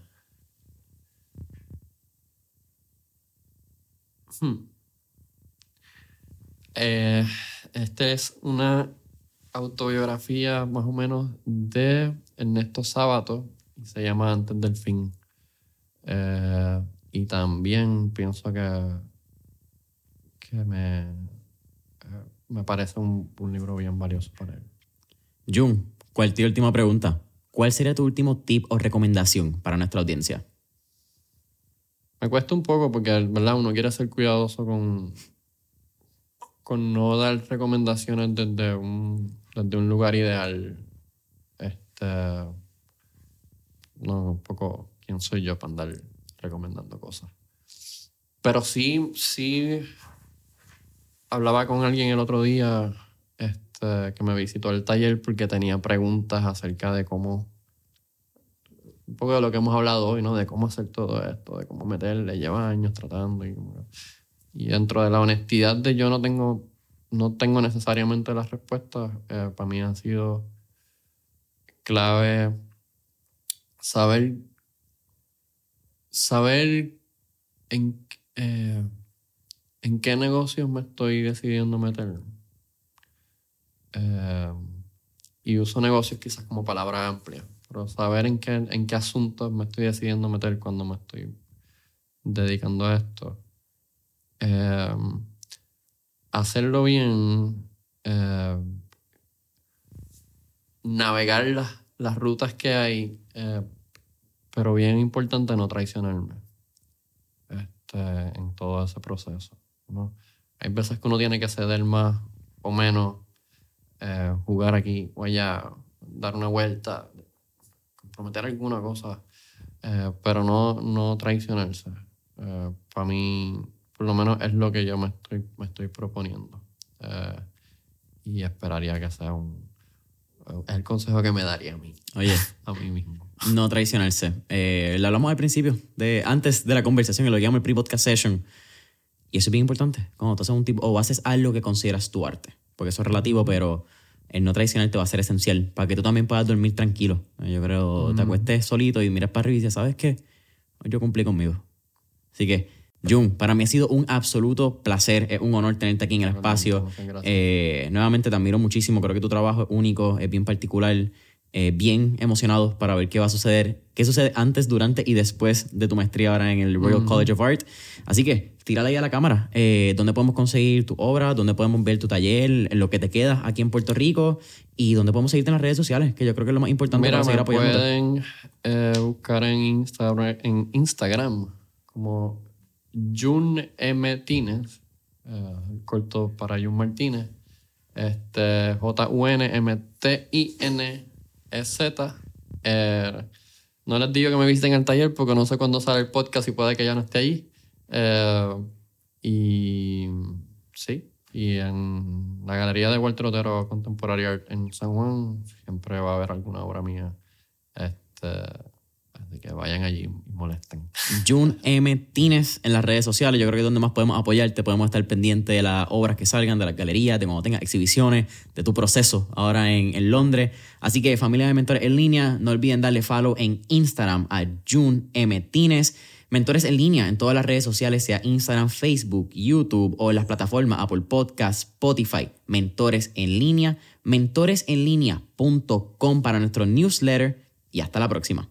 Speaker 1: hmm. Eh, este es una autobiografía más o menos de Ernesto Sábato se llama Antes del fin. Eh, y también pienso que, que me, eh, me parece un, un libro bien valioso para él.
Speaker 2: Jun, cualquier última pregunta. ¿Cuál sería tu último tip o recomendación para nuestra audiencia?
Speaker 1: Me cuesta un poco porque, ¿verdad? Uno quiere ser cuidadoso con, con no dar recomendaciones desde un, desde un lugar ideal. Este. No, un poco quién soy yo para andar recomendando cosas. Pero sí, sí. Hablaba con alguien el otro día este, que me visitó el taller porque tenía preguntas acerca de cómo. Un poco de lo que hemos hablado hoy, ¿no? De cómo hacer todo esto, de cómo meterle. Lleva años tratando y, y dentro de la honestidad de yo no tengo no tengo necesariamente las respuestas. Eh, para mí ha sido clave saber, saber en, eh, en qué negocios me estoy decidiendo meter. Eh, y uso negocios quizás como palabra amplia, pero saber en qué, en qué asuntos me estoy decidiendo meter cuando me estoy dedicando a esto hacerlo bien, eh, navegar las, las, rutas que hay, eh, pero bien importante no traicionarme este, en todo ese proceso. ¿no? Hay veces que uno tiene que ceder más o menos, eh, jugar aquí o allá, dar una vuelta, comprometer alguna cosa, pero no, no traicionarse. para mí por lo menos es lo que yo me estoy, me estoy proponiendo. Eh, y esperaría que sea un... Es el consejo que me daría a mí.
Speaker 2: Oye.
Speaker 1: a mí mismo.
Speaker 2: No traicionarse. Eh, lo hablamos al principio, de, antes de la conversación, lo llamo el pre-podcast session. Y eso es bien importante. Cuando tú haces un tipo, o haces algo que consideras tu arte. Porque eso es relativo, pero el no traicionarte va a ser esencial para que tú también puedas dormir tranquilo. Yo creo, te acuestes solito y miras para arriba y dices, ¿sabes qué? Yo cumplí conmigo. Así que Jun, para mí ha sido un absoluto placer, es un honor tenerte aquí en el espacio. Eh, nuevamente te admiro muchísimo, creo que tu trabajo es único, es bien particular, eh, bien emocionado para ver qué va a suceder, qué sucede antes, durante y después de tu maestría ahora en el Royal College of Art. Así que tírala ahí a la cámara, eh, dónde podemos conseguir tu obra, dónde podemos ver tu taller, lo que te queda aquí en Puerto Rico y dónde podemos seguirte en las redes sociales, que yo creo que es lo más importante
Speaker 1: para seguir apoyando. pueden buscar en Instagram, en Instagram como Jun M. Tínez, eh, corto para Jun Martínez, este, J-U-N-M-T-I-N-E-Z. Eh, no les digo que me visiten el taller porque no sé cuándo sale el podcast y puede que ya no esté ahí. Eh, y sí, y en la galería de Walter Otero Contemporary en San Juan siempre va a haber alguna obra mía. Este, Que vayan allí y molesten.
Speaker 2: Jun M. Tines en las redes sociales. Yo creo que es donde más podemos apoyarte. Podemos estar pendientes de las obras que salgan, de las galerías, de cuando tengas exhibiciones, de tu proceso ahora en, en, Londres. Así que, familia de mentores en línea, no olviden darle follow en Instagram a Jun M. Tines. Mentores en línea en todas las redes sociales, sea Instagram, Facebook, YouTube o en las plataformas Apple Podcasts, Spotify. Mentores en línea, mentoresenlinea.com para nuestro newsletter y hasta la próxima.